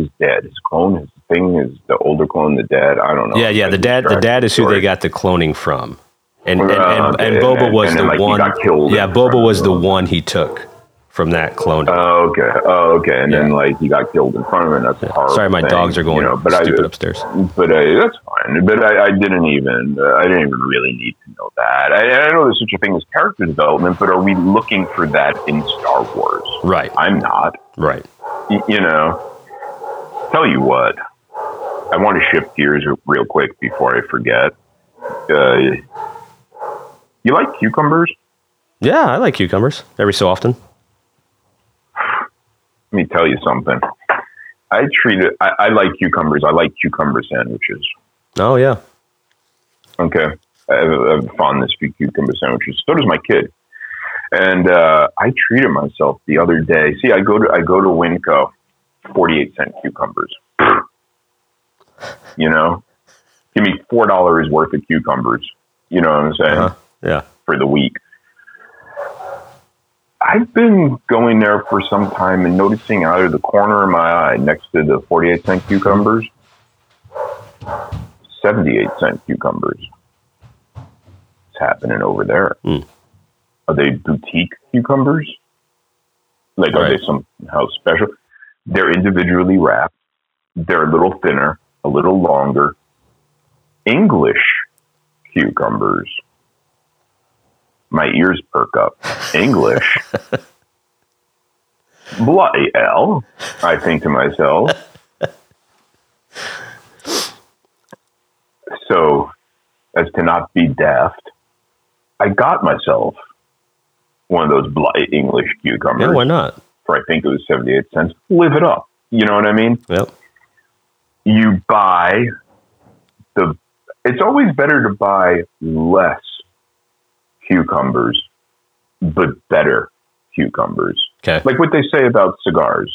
his dad, his clone, his thing is the older clone, the dad. I don't know. Yeah, yeah. The dad. The dad is who they got the cloning from, and and, Uh, and, okay, and and Boba was the like, one. Yeah, Boba was the one he took from that clone. Oh, okay. Oh, okay. And then like he got killed in front of him. That's a horrible. Sorry, my thing, dogs are going you know, but stupid I, upstairs. But uh, that's fine. But I, I didn't even. Uh, I didn't even really need to know that. I, I know there's such a thing as character development, but are we looking for that in Star Wars? Right. I'm not. Right. Y- you know. Tell you what. I want to shift gears real quick before I forget. Uh, you like cucumbers? Yeah, I like cucumbers every so often. Let me tell you something. I treat it. I, I like cucumbers. I like cucumber sandwiches. Oh yeah. Okay, I have, a- I have fondness for cucumber sandwiches. So does my kid. And uh, I treated myself the other day. See, I go to I go to WinCo, forty eight cent cucumbers. You know, give me four dollars worth of cucumbers. You know what I'm saying Uh-huh. Yeah. for the week. I've been going there for some time and noticing out of the corner of my eye next to the 48 cent cucumbers, 78 cent cucumbers. It's happening over there? Hmm. Are they boutique cucumbers? Like, are they somehow special? They're individually wrapped. They're a little thinner, a little longer. English cucumbers. My ears perk up. English. Bloody hell, I think to myself. So, as to not be daft, I got myself one of those bloody English cucumbers Yeah. Why not? for I think it was 78 cents. Live it up. You know what I mean? Yep. you buy the it's always better to buy less cucumbers but better cucumbers Okay. like what they say about cigars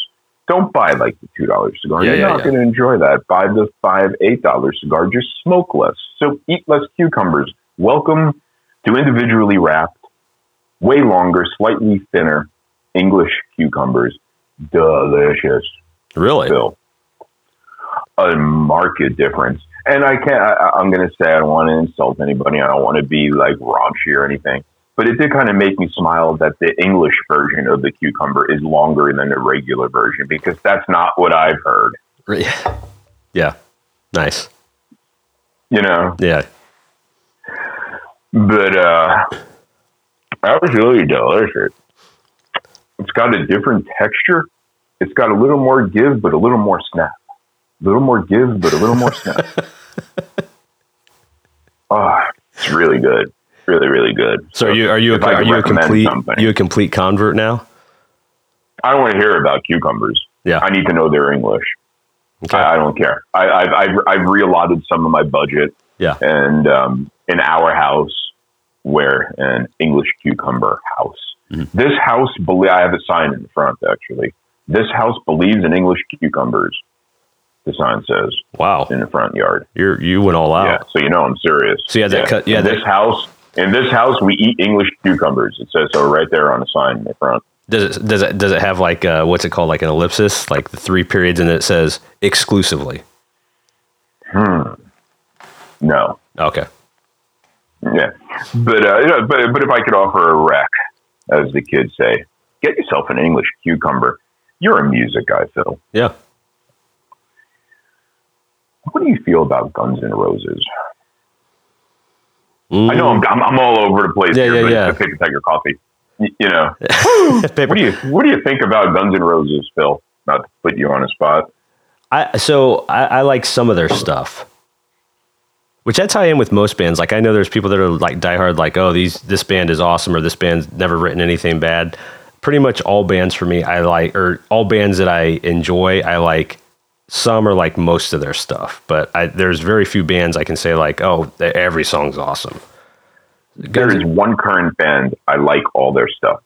don't buy like the two dollar cigar Yeah, you're yeah, not yeah. going to enjoy that buy the five eight dollar cigar just smoke less so eat less cucumbers welcome to individually wrapped way longer slightly thinner english cucumbers delicious Really? Bill. A marked difference. And I can't, I, I'm going to say, I don't want to insult anybody. I don't want to be like raunchy or anything. But it did kind of make me smile that the English version of the cucumber is longer than the regular version because that's not what I've heard. Yeah. Nice. You know, Yeah. but uh, that was really delicious. It's got a different texture. It's got a little more give, but a little more snap. A little more give, but a little more snap. oh, it's really good. Really, really good. So are you are you a, are you a complete something- you a complete convert now? I don't want to hear about cucumbers. Yeah. I need to know they're English. Okay. I, I don't care. I, I've, I've, I've reallotted some of my budget yeah. and um, in our house, where an English cucumber house. Mhm. This house, belie- I have a sign in the front actually. This house believes in English cucumbers. The sign says Wow. in the front yard. You're you went all out. Yeah, so you know I'm serious. So you had that cut- you in had this that- house, in this house, we eat English cucumbers. It says so right there on the sign in the front. Does it does it does it have like uh, what's it called like an ellipsis like the three periods and it says exclusively? Hmm. No, Okay. Yeah, but uh, you know, but but if I could offer a rec, as the kids say, get yourself an English cucumber. You're a music guy, Phil. Yeah. What do you feel about Guns N' Roses? Mm. I know I'm, I'm, I'm all over the place Yeah, here, yeah, but yeah. it's a Paper Tiger coffee. You know, what do you what do you think about Guns N' Roses, Phil? Not to put you on the spot. I so I, I like some of their stuff, which that's how I am with most bands. Like I know there's people that are like diehard, like oh these this band is awesome or this band's never written anything bad. Pretty much all bands for me, I like or all bands that I enjoy, I like some are like most of their stuff. But I, there's very few bands I can say like oh every song's awesome. There is one current band I like all their stuff.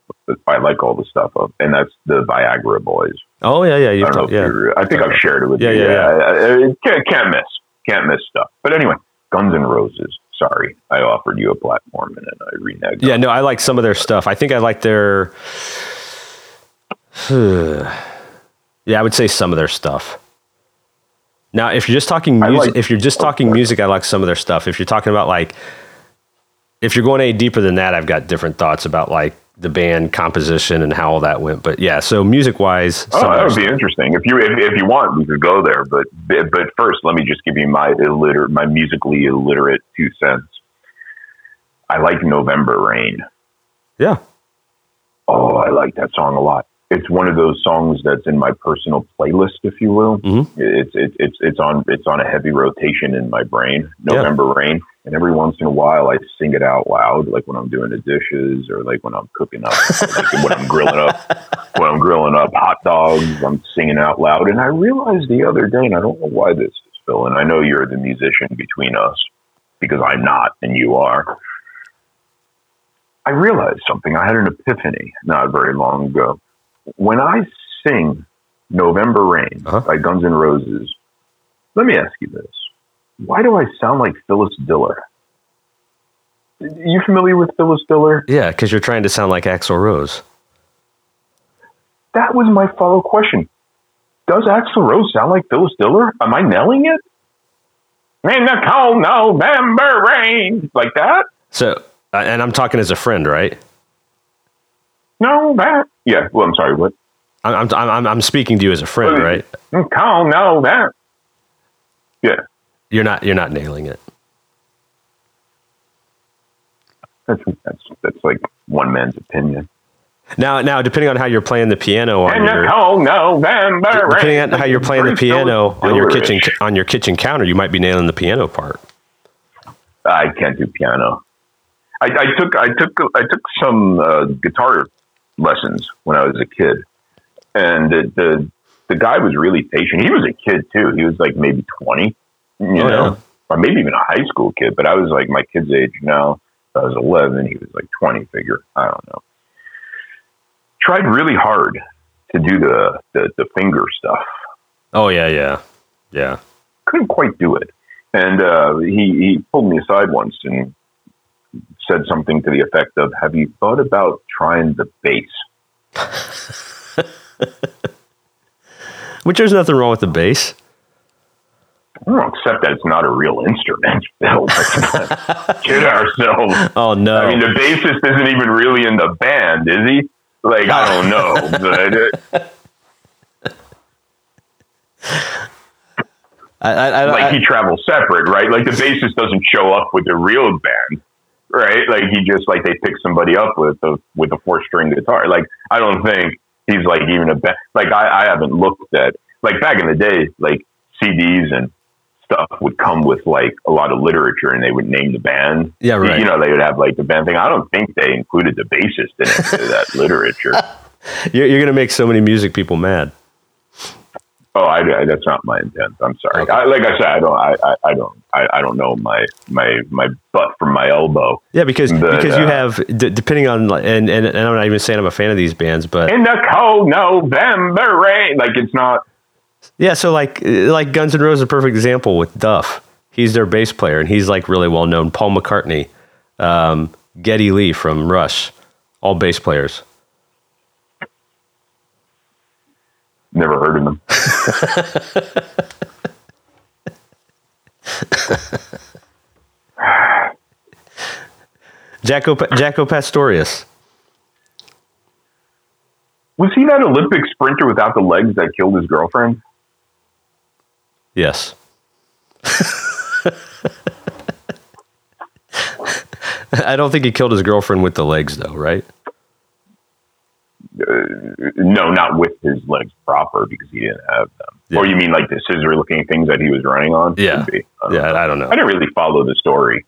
I like all the stuff of, and that's the Viagra Boys. Oh yeah, yeah, you've I don't know yeah. I think I've shared it with Yeah, you. yeah, yeah. I- I- can't, can't miss. Can't miss stuff. But anyway, Guns N' Roses. Sorry, I offered you a platform and then I reneged. Yeah, no, I like some of their stuff. I think I like their. yeah, I would say some of their stuff. Now, if you're just talking music, like- if you're just talking music, I like some of their stuff. If you're talking about like, if you're going any deeper than that, I've got different thoughts about like the band composition and how all that went. But yeah, so music wise, oh, that would be interesting. If you if, if you want, we could go there. But but first, let me just give you my illiterate, my musically illiterate two cents. I like November Rain. Yeah. Oh, I like that song a lot. It's one of those songs that's in my personal playlist, if you will. Mm-hmm. It's it's it's it's on it's on a heavy rotation in my brain. November yeah. Rain, and every once in a while I sing it out loud, like when I'm doing the dishes or like when I'm cooking up, like when I'm grilling up, when I'm grilling up hot dogs. I'm singing out loud, and I realized the other day, and I don't know why this is, Phil. And I know you're the musician between us because I'm not, and you are I realized something. I had an epiphany not very long ago. When I sing November Rain uh-huh. by Guns N' Roses, let me ask you this. Why do I sound like Phyllis Diller? You familiar with Phyllis Diller? Yeah, because you're trying to sound like Axl Rose. That was my follow question. Does Axl Rose sound like Phyllis Diller? Am I nailing it? In the cold November rain, like that. So uh, and I'm talking as a friend, right? No, that. Yeah. Well, I'm sorry. What? I'm I'm I'm speaking to you as a friend, right? Oh no, that. Yeah. You're not you're not nailing it. That's that's that's like one man's opinion. Now, now, depending on how you're playing the piano on and your, November depending on how you're playing the piano on your kitchen on your kitchen counter, you might be nailing the piano part. I can't do piano. I, I took I took I took some uh, guitar lessons when I was a kid, and the, the, the guy was really patient. He was a kid too. He was like maybe twenty, you oh, know, yeah. or maybe even a high school kid. But I was like my kid's age now. I was eleven. He was like twenty. Figure I don't know. Tried really hard to do the the, the finger stuff. Oh yeah, yeah, yeah. Couldn't quite do it. And uh, he he pulled me aside once and said something to the effect of, "Have you thought about trying the bass?" Which there's nothing wrong with the bass. Well, except that it's not a real instrument. Bill. kid ourselves. Oh no! I mean, the bassist isn't even really in the band, is he? Like, I don't know. I, I, I, like he travels separate, right? Like the bassist doesn't show up with the real band right? Like he just like they pick somebody up with a with a four string guitar. Like I don't think he's like even a band. Like I, I haven't looked at like back in the day, like CDs and stuff would come with like a lot of literature and they would name the band. Yeah, right. You know, they would have like the band thing. I don't think they included the bassist in that literature. You're, you're going to make so many music people mad. Oh, I, I, that's not my intent. I'm sorry. Okay. I, like I said, I don't. I, I don't. I, I, don't know my my my butt from my elbow. Yeah, because because you uh, have d- depending on and, and and I'm not even saying I'm a fan of these bands, but in the cold November rain, like it's not. Yeah, so like like Guns N' Roses, is a perfect example with Duff. He's their bass player, and he's like really well known. Paul McCartney, um, Geddy Lee from Rush, all bass players. Never heard of them. Jaco, Jaco Pastorius. Was he that Olympic sprinter without the legs that killed his girlfriend? Yes. I don't think he killed his girlfriend with the legs, though, right? Uh, no, not with his legs proper because he didn't have them. Yeah. Or you mean like the scissor looking things that he was running on? Yeah. I yeah, know. I don't know. I didn't really follow the story.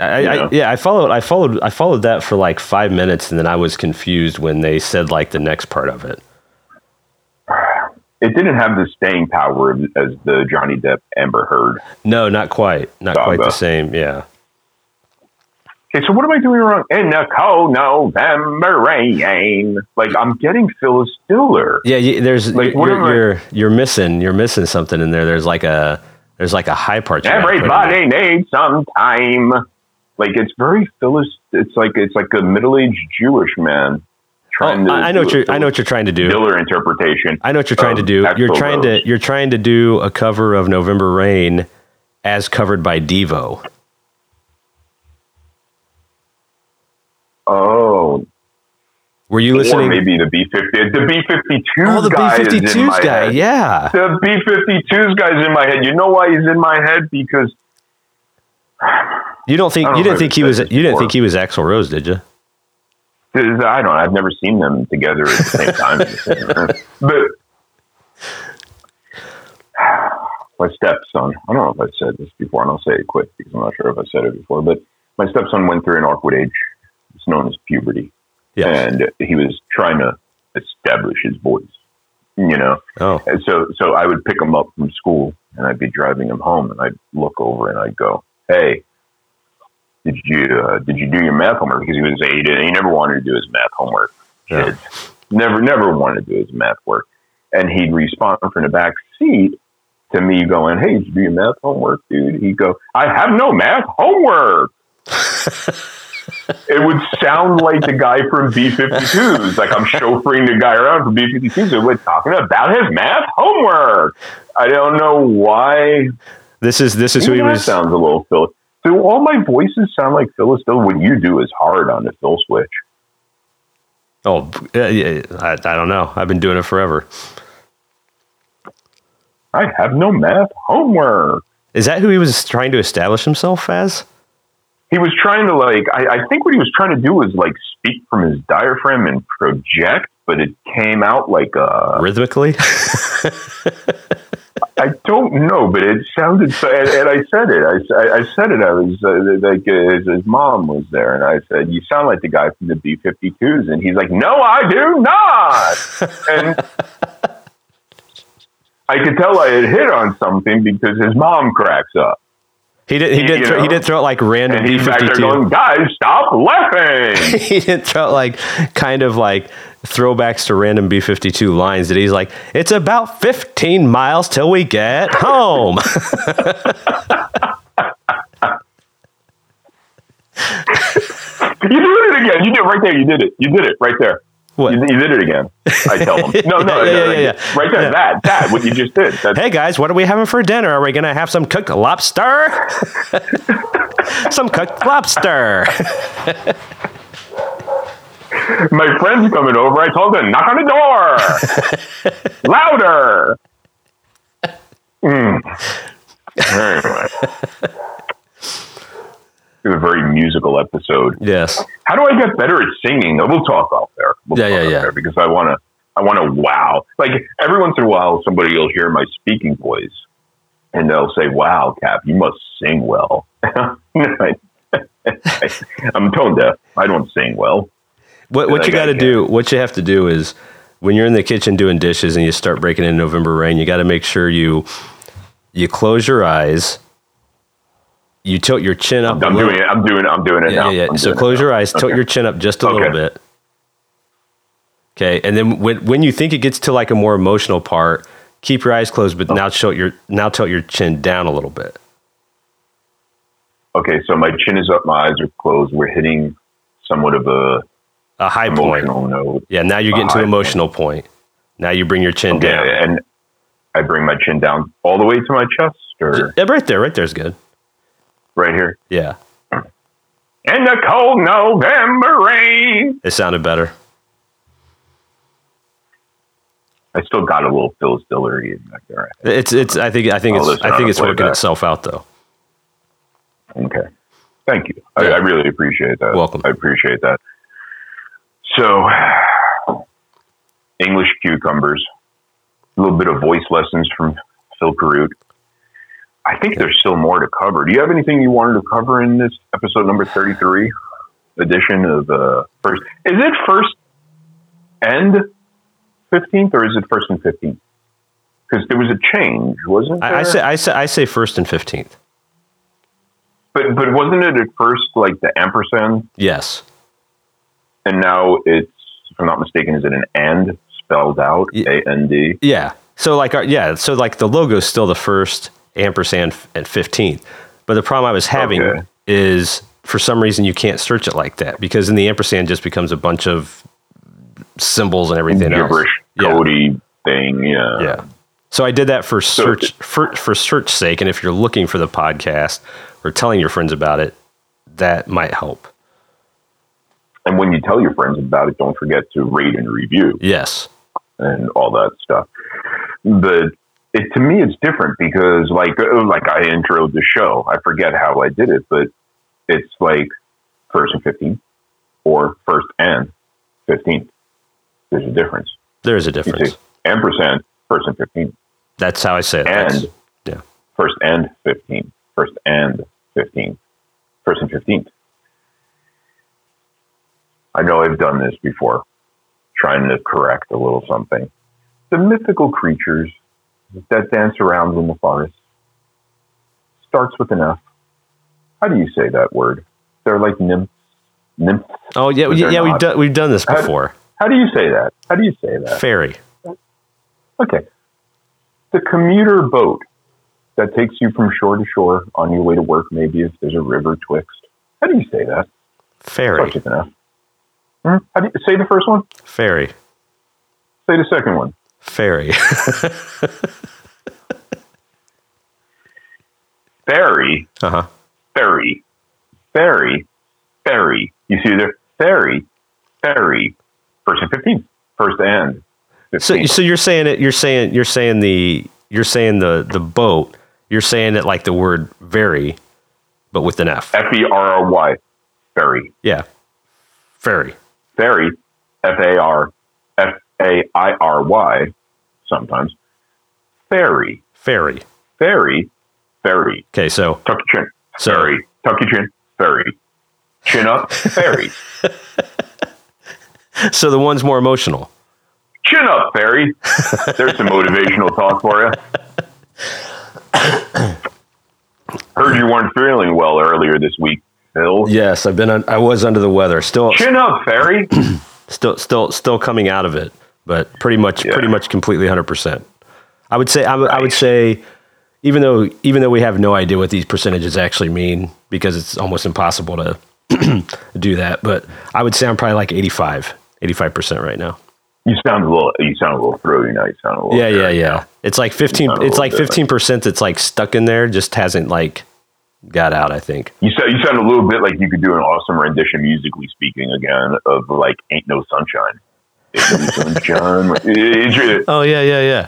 I, I, yeah, I followed. I followed. I followed that for like five minutes, and then I was confused when they said like the next part of it. It didn't have the staying power as the Johnny Depp Amber Heard. No, not quite. Not saga. quite the same. Yeah. Okay, so what am I doing wrong? In the cold November rain, like I'm getting Phyllis Diller. Yeah, you, there's like you're, you're, you're, you're missing you're missing something in there. There's like a there's like a high part. Everybody needs some time. Like it's very Phyllis. It's like it's like a middle aged Jewish man trying oh, to. I know what you're. I know what you're trying to do. Diller interpretation. I know what you're trying to do. You're trying Rose. to. You're trying to do a cover of November Rain, as covered by Devo. Oh, Were you or listening? maybe the B fifty. The B fifty two. Oh, the B in 52s guy. head. Yeah. The B 52's guy's in my head. You know why he's in my head? Because You don't think don't you didn't think he was you didn't before. think he was Axl Rose, did you? I don't. I've never seen them together at the same time. the same but my stepson. I don't know if I've said this before, and I'll say it quick because I'm not sure if I said it before. But my stepson went through an awkward age. Known as puberty, Yeah. and he was trying to establish his voice. You know, Oh. And so, so I would pick him up from school and I'd be driving him home and I'd look over and I'd go, Hey, did you, uh, did you do your math homework? Because he was eight and he never wanted to do his math homework. Yeah. Never, never wanted to do his math work. And he'd respond from the back seat to me going, Hey, did you do your math homework, dude? He'd go, I have no math homework. it would sound like the guy from B52s. Like I'm chauffeuring the guy around from B52s and we're talking about his math homework. I don't know why. This is this is who he was. sounds a little Phil. Do all my voices sound like Phyllis? Though what you do is hard on the Phil switch. Oh, I, I don't know. I've been doing it forever. I have no math homework. Is that who he was trying to establish himself as? He was trying to like. I, I think what he was trying to do was like speak from his diaphragm and project, but it came out like a. Rhythmically? I don't know, but it sounded. so- And, and I said it. I, I- I said it. I was uh, like uh, his, his mom was there, and I said, "You sound like the guy from the B-52s." And he's like, "No, I do not." and I could tell I had hit on something because his mom cracks up, He did. He did. Throw, he did throw out like random and B he's back there going, "Guys, stop laughing." He didn't throw out like kind of like throwbacks to random B fifty two lines. That he's like, it's about fifteen miles till we get home. you did it again. You did it right there. You did it. You did it right there. What? You, you did it again. I tell them. No, no, Yeah, no, yeah, yeah, yeah. right there. That, that, what you just did. That's, hey guys, what are we having for dinner? Are we gonna have some cooked lobster? some cooked lobster. My friend's coming over. I told him, knock on the door. Louder. Mm. Anyway. It was a very musical episode. yes. How do I get better at singing? We'll talk off there. We'll Yeah, talk yeah, yeah. There because I want to. I want to wow. Like every once in a while, somebody will hear my speaking voice, and they'll say, "Wow, Kap, you must sing well." I'm tone deaf. I don't sing well. What what you got to gotta do, what you have to do is when you're in the kitchen doing dishes and you start breaking in November rain, you got to make sure you you close your eyes, you tilt your chin up. I'm doing it. I'm doing it. I'm doing it Yeah, now. yeah. So close your eyes, tilt Okay. your chin up just a little bit. Okay, and then when when you think it gets to like a more emotional part, keep your eyes closed, but oh. now tilt your now tilt your chin down a little bit. Okay, so my chin is up, my eyes are closed. We're hitting somewhat of a A high point. emotional note. Yeah, now you're getting to emotional point. Now you bring your chin Okay, down. and I bring my chin down all the way to my chest, or Yeah, right there, right there's good. Right here. Yeah, In the cold November rain. it sounded better. I still got a little Phil Dillery back there. It's it's. I think I think oh, I'll it's I think it's working back. itself out though. Okay. Thank you. I, Yeah. I really appreciate that. Welcome. I appreciate that. So, English cucumbers, a little bit of voice lessons from Phil Carruth. I think there's still more to cover. Do you have anything you wanted to cover in this episode number 33 edition of uh, first? Is it first and 15th or is it first and 15th? Because there was a change, wasn't there? I, I say I say I say first and fifteenth. but, but wasn't it at first like the ampersand Yes. and now it's, if I'm not mistaken, is it an and spelled out? A N D. Yeah. So like our, yeah. So like the logo is still the first ampersand at fifteenth, but the problem I was having Okay. is for some reason you can't search it like that because then the ampersand just becomes a bunch of symbols and everything else. Gibberish, Yeah. Cody thing. Yeah. Yeah. So I did that for search for for search sake, and if you're looking for the podcast or telling your friends about it, that might help. And when you tell your friends about it, don't forget to rate and review Yes. and all that stuff. But it, to me, it's different because, like, uh, like I introed the show. I forget how I did it, but it's like first and fifteenth, or first and fifteenth. There's a difference. There is a difference. and percent, first and fifteenth, That's how I say it. That's- and yeah. first and fifteenth, first and fifteenth, first and fifteenth. I know I've done this before, trying to correct a little something. The mythical creatures that dance around in the forest starts with an F. How do you say that word? They're like nymphs. Nymphs. Oh yeah, yeah, we've done we've done this before. How do you say that? How do you say that? Fairy. Okay. The commuter boat that takes you from shore to shore on your way to work, maybe if there's a river twixt. How do you say that? With an F. Hmm? How do you say the first one? Fairy. Say the second one. Fairy. Ferry, uh huh. ferry, ferry, ferry. You see there? Ferry, ferry. First and 15th. First and 15th. So so you're saying it. You're saying you're saying the you're saying the the boat. You're saying it like the word very, but with an F. F E R R Y. Ferry. Yeah. Fairy. Ferry. F A R F A I R Y. Sometimes. Fairy. Fairy. Fairy. Fairy. Okay, so Tuck your chin. So- Ferry. Tuck your chin. Fairy. Chin up. Fairy. so the one's more emotional. Chin up, fairy. There's some motivational talk for you. Heard you weren't feeling well earlier this week, Phil. Yes, I've been. On, I was under the weather. Still, Chin up, fairy. still, still, still coming out of it, but pretty much, Yeah. pretty much completely hundred percent. I would say. I would- I would say, even though even though we have no idea what these percentages actually mean, because it's almost impossible to do that. But I would say I'm probably like 85, 85 percent right now. You sound a little. You sound a little throaty now. You sound a little. Yeah, yeah, yeah. It's like fifteen. It's like fifteen percent. That's like stuck in there, just hasn't like got out. I think. You sound. You sound a little bit like you could do an awesome rendition, musically speaking, again of like "Ain't No Sunshine." Ain't no sunshine. It's- Oh yeah, yeah,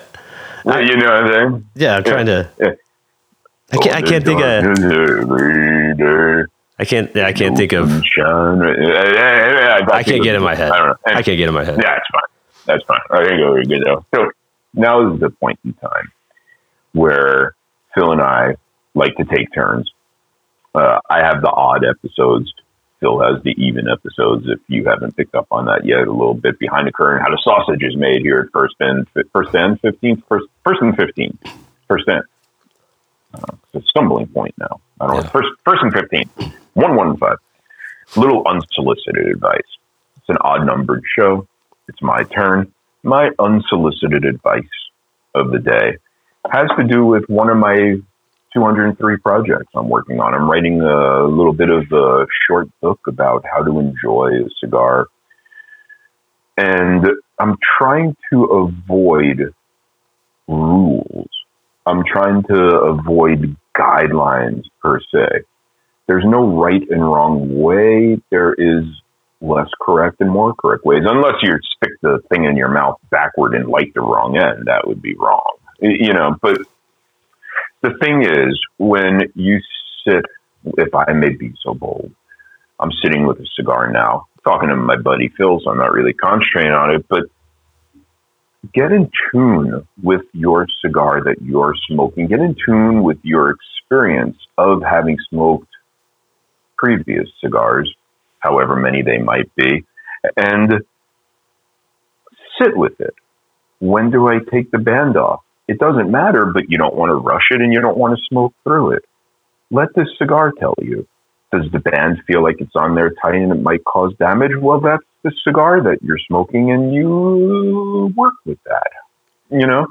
yeah. you know what I'm saying? Yeah, I'm trying to. Yeah. I can't. I can't think of. I can't. Yeah, I can't think of. I I can't get in my head. I don't know. I can't get in my head. Yeah, it's fine. That's fine. I think we're good though. So now is the point in time where Phil and I like to take turns. Uh, I have the odd episodes. Phil has the even episodes. If you haven't picked up on that yet, a little bit behind the curtain, how the sausage is made here at First and First and Fifteenth, First First and Fifteenth, First and. Uh, it's a stumbling point now. I don't know. First, first and fifteenth, one one five. Little unsolicited advice. It's an odd numbered show. It's my turn. My unsolicited advice of the day has to do with one of my 203 projects I'm working on. I'm writing a little bit of a short book about how to enjoy a cigar. And I'm trying to avoid rules. I'm trying to avoid guidelines per se. There's no right and wrong way. There is less correct and more correct ways, unless you stick the thing in your mouth backward and light the wrong end. That would be wrong, you know. But the thing is, when you sit, if I may be so bold, I'm sitting with a cigar now, talking to my buddy Phil, so I'm not really concentrating on it, but get in tune with your cigar that you're smoking. Get in tune with your experience of having smoked previous cigars, however many they might be, and sit with it. When do I take the band off? It doesn't matter, but you don't want to rush it and you don't want to smoke through it. Let this cigar tell you. Does the band feel like it's on there tight and it might cause damage? Well, that's the cigar that you're smoking and you work with that. You know,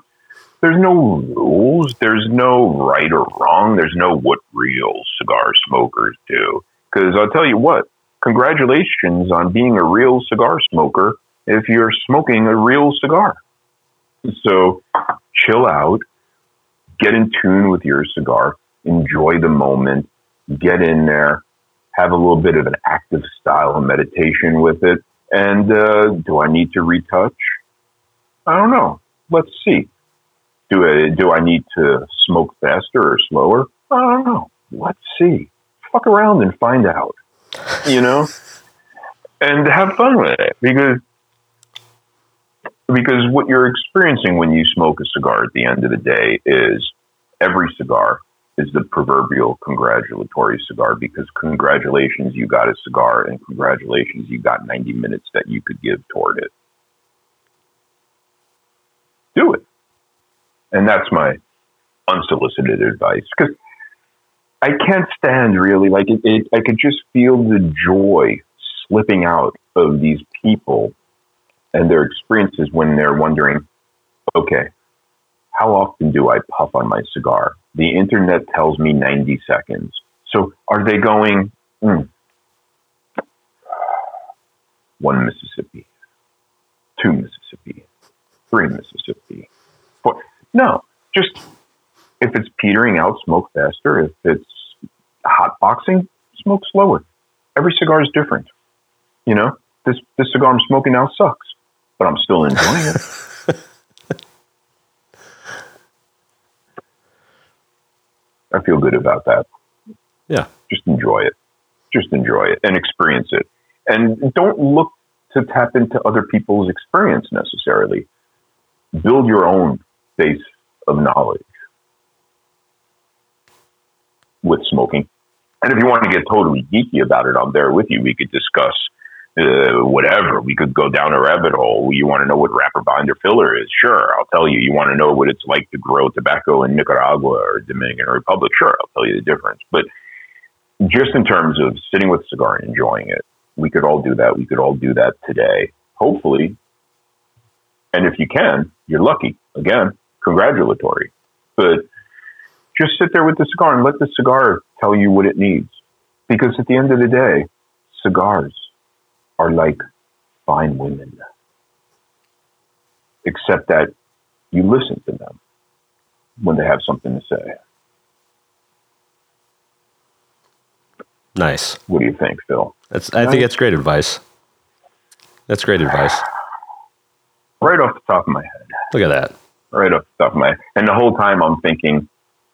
there's no rules. There's no right or wrong. There's no what real cigar smokers do. Because I'll tell you what, congratulations on being a real cigar smoker if you're smoking a real cigar. So chill out, get in tune with your cigar, enjoy the moment, get in there, have a little bit of an active style of meditation with it. And uh, do I need to retouch? I don't know. Let's see. Do I, do I need to smoke faster or slower? I don't know. Let's see. Fuck around and find out. You know? and have fun with it because because what you're experiencing when you smoke a cigar at the end of the day is every cigar is the proverbial congratulatory cigar because congratulations you got a cigar and congratulations you got 90 minutes that you could give toward it. Do it. And that's my unsolicited advice because i can't stand really like it, it, i could just feel the joy slipping out of these people and their experiences when they're wondering, okay, how often do I puff on my cigar? The internet tells me 90 seconds. So are they going, mm, one Mississippi, two Mississippi, three Mississippi, four? No, just if it's petering out, smoke faster. If it's hot boxing, smoke slower. Every cigar is different. You know, this this cigar I'm smoking now sucks, but I'm still enjoying it. I feel good about that. Yeah. Just enjoy it. Just enjoy it and experience it. And don't look to tap into other people's experience necessarily. Build your own base of knowledge with smoking. And if you want to get totally geeky about it, I'm there with you. We could discuss uh, whatever. We could go down a rabbit hole. You want to know what wrapper binder filler is? Sure, I'll tell you. You want to know what it's like to grow tobacco in Nicaragua or Dominican Republic? Sure, I'll tell you the difference. But just in terms of sitting with a cigar and enjoying it, we could all do that. We could all do that today, hopefully. And if you can, you're lucky. Again, congratulatory. But just sit there with the cigar and let the cigar tell you what it needs. Because at the end of the day, cigars are like fine women, except that you listen to them when they have something to say. Nice. What do you think, Phil? That's. I think that's great advice. That's great advice. Right off the top of my head. Look at that. Right off the top of my head. And the whole time I'm thinking,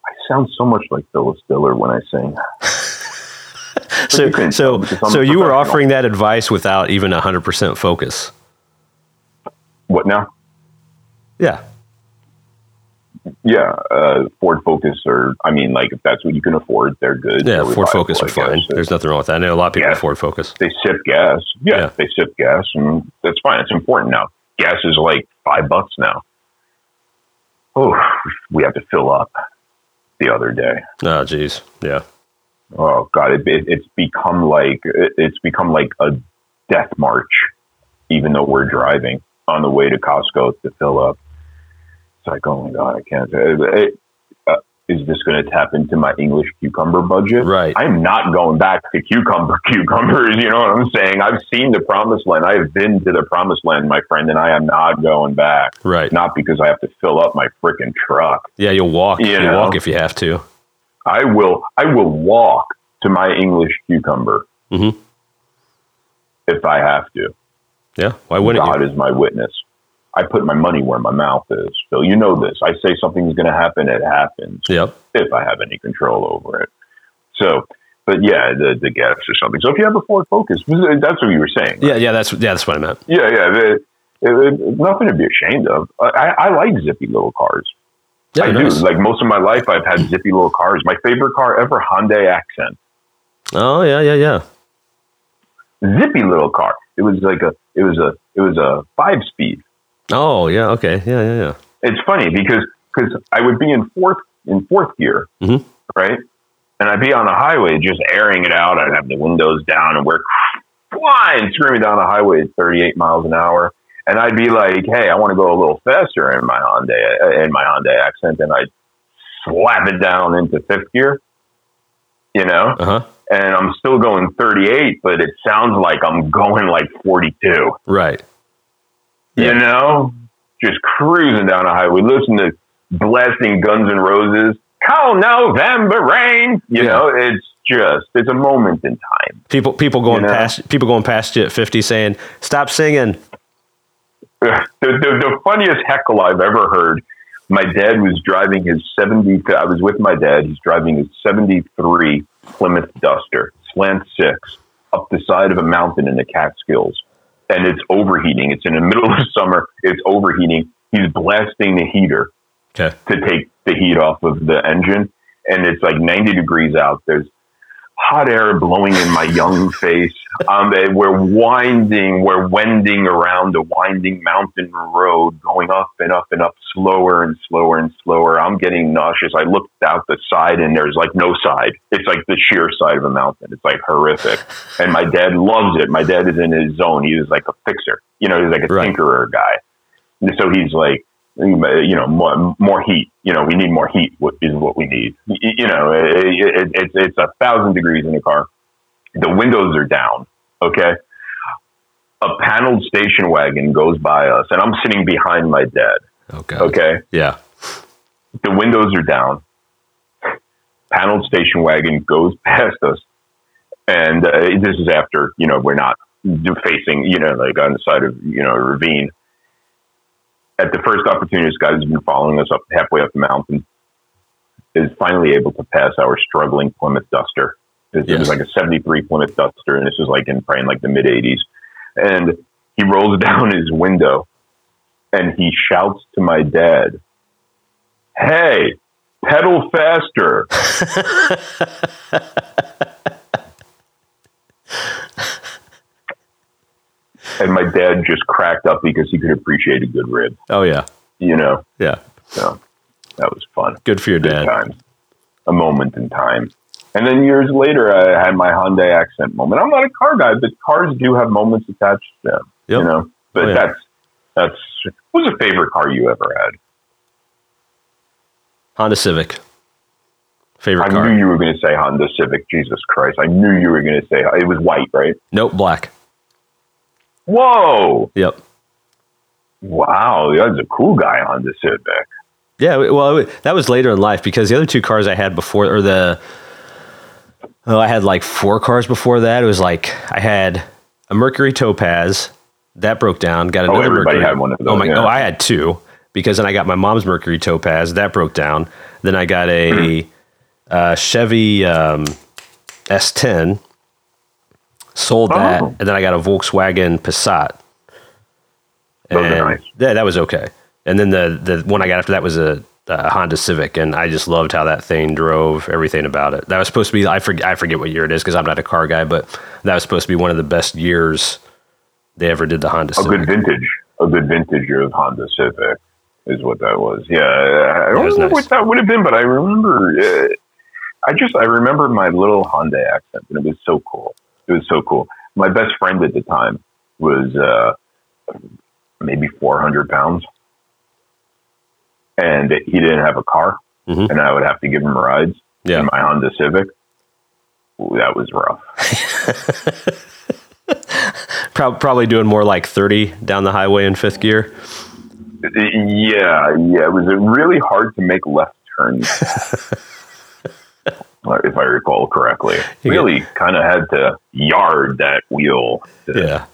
I sound so much like Phyllis Diller when I sing. so, you so, tell because I'm so you were offering that advice without even hundred percent focus. What now? Yeah. Yeah, uh, Ford Focus, or I mean, like if that's what you can afford, they're good. Yeah. Ford Focus are fine. There's nothing wrong with that. I know a lot of people Yeah. Ford Focus. they sip gas. Yeah, Yeah. they sip gas, and that's fine. It's important now. Gas is like five bucks now. Oh, we have to fill up. The other day, Oh, geez. Yeah. Oh god, it, it, it's become like it, it's become like a death march. Even though we're driving on the way to Costco to fill up, it's like, oh my god, I can't. It, uh, is this going to tap into my English cucumber budget? Right. I'm not going back to cucumber cucumbers. You know what I'm saying? I've seen the promised land. I have been to the promised land, my friend, and I am not going back. Right. Not because I have to fill up my freaking truck. Yeah. You'll walk. You will walk if you have to. I will. I will walk to my English cucumber Mhm. if I have to. Yeah. Why wouldn't God you? is my witness. I put my money where my mouth is. So you know this. I say something's going to happen, it happens. Yep. if I have any control over it. So, but yeah, the the gas or something. So if you have a Ford Focus, that's what you were saying. right? Yeah. Yeah. That's yeah. That's what I meant. yeah, yeah. the- it- it- nothing to be ashamed of. I, I like zippy little cars. Yeah. I nice. do. Like most of my life, I've had zippy little cars. My favorite car ever, Hyundai Accent. Oh yeah. Yeah. Yeah. Zippy little car. It was like a. It was a. It was a five speed. Oh yeah. Okay. Yeah. Yeah. Yeah. It's funny because because I would be in fourth in fourth gear, Mhm. right? And I'd be on the highway just airing it out. I'd have the windows down and we're flying, screaming down the highway at 38 miles an hour. And I'd be like, "Hey, I want to go a little faster in my Hyundai uh, in my Hyundai accent," and I'd slap it down into fifth gear, you know. Uh huh. And I'm still going 38, but it sounds like I'm going like 42 Right. you know, just cruising down the highway, listen to blasting Guns N' Roses. Cold November rain. You Yeah. know, it's just it's a moment in time. People people going You know? past people going past you at fifty saying, "Stop singing." the, the, the funniest heckle I've ever heard. My dad was driving his 70. I was with my dad. He's driving his 73 Plymouth Duster, slant six, up the side of a mountain in the Catskills. And it's overheating. It's in the middle of summer. It's overheating. He's blasting the heater Okay. to take the heat off of the engine. And it's like 90 degrees out. There's hot air blowing in my young face. Um, eh, we're winding, we're wending around a winding mountain road, going up and up and up, slower and slower and slower. I'm getting nauseous. I looked out the side and there's like no side. It's like the sheer side of a mountain. It's like horrific. And my dad loves it. My dad is in his zone. He is like a fixer. You know, he's like a Right. tinkerer guy. And so he's like, you know, more, more heat. You know, we need more heat. What is what we need? You know, it, it, it's it's a thousand degrees in the car. The windows are down. Okay, a paneled station wagon goes by us, and I'm sitting behind my dad. Okay. Okay, Yeah. the windows are down. Paneled station wagon goes past us, and uh, this is after you know we're not facing you know like on the side of you know a ravine. At the first opportunity, this guy who's been following us up halfway up the mountain is finally able to pass our struggling Plymouth Duster. It, it was like a '73 Plymouth Duster, and this is like in probably in like the mid '80s. And he rolls down his window, and he shouts to my dad, hey, pedal faster. and my dad just cracked up because he could appreciate a good rib, Oh yeah. you know. Yeah. So that was fun. Good for your Good dad. times. A moment in time. And then years later, I had my Hyundai accent moment. I'm not a car guy, but cars do have moments attached to them, Yep. you know. But Oh, yeah. that's that's what was a favorite car you ever had? Honda Civic. Favorite I car. knew you were going to say Honda Civic. Jesus Christ! I knew you were going to say it was white, right? Nope, black. Whoa! Yep. Wow, that's a cool guy on Honda Civic. Yeah, well, that was later in life because the other two cars I had before, or the, oh, I had like four cars before that. It was like I had a Mercury Topaz that broke down. Got another Oh, everybody Mercury. had one of Oh my! yeah. Oh, I had two because then I got my mom's Mercury Topaz that broke down. Then I got a uh, Chevy um, S10. Sold that, Oh. and then I got a Volkswagen Passat. And nice. Yeah, that was okay. And then the the one I got after that was a, a Honda Civic, and I just loved how that thing drove. Everything about it. That was supposed to be. I forget. I forget what year it is because I'm not a car guy, but that was supposed to be one of the best years they ever did the Honda Civic. A Civic. good vintage, a good vintage year of Honda Civic is what that was. Yeah, I don't know nice. what that would have been, but I remember. Uh, I just I remember my little Honda accent, and it was so cool. It was so cool. My best friend at the time was uh, maybe 400 pounds, and he didn't have a car, Mhm. and I would have to give him rides Yeah. in my Honda Civic. Ooh, that was rough. Probably doing more like 30 down the highway in fifth gear. Yeah, yeah. It was really hard to make left turns, if I recall correctly. You Really kind of had to yard that wheel to Yeah.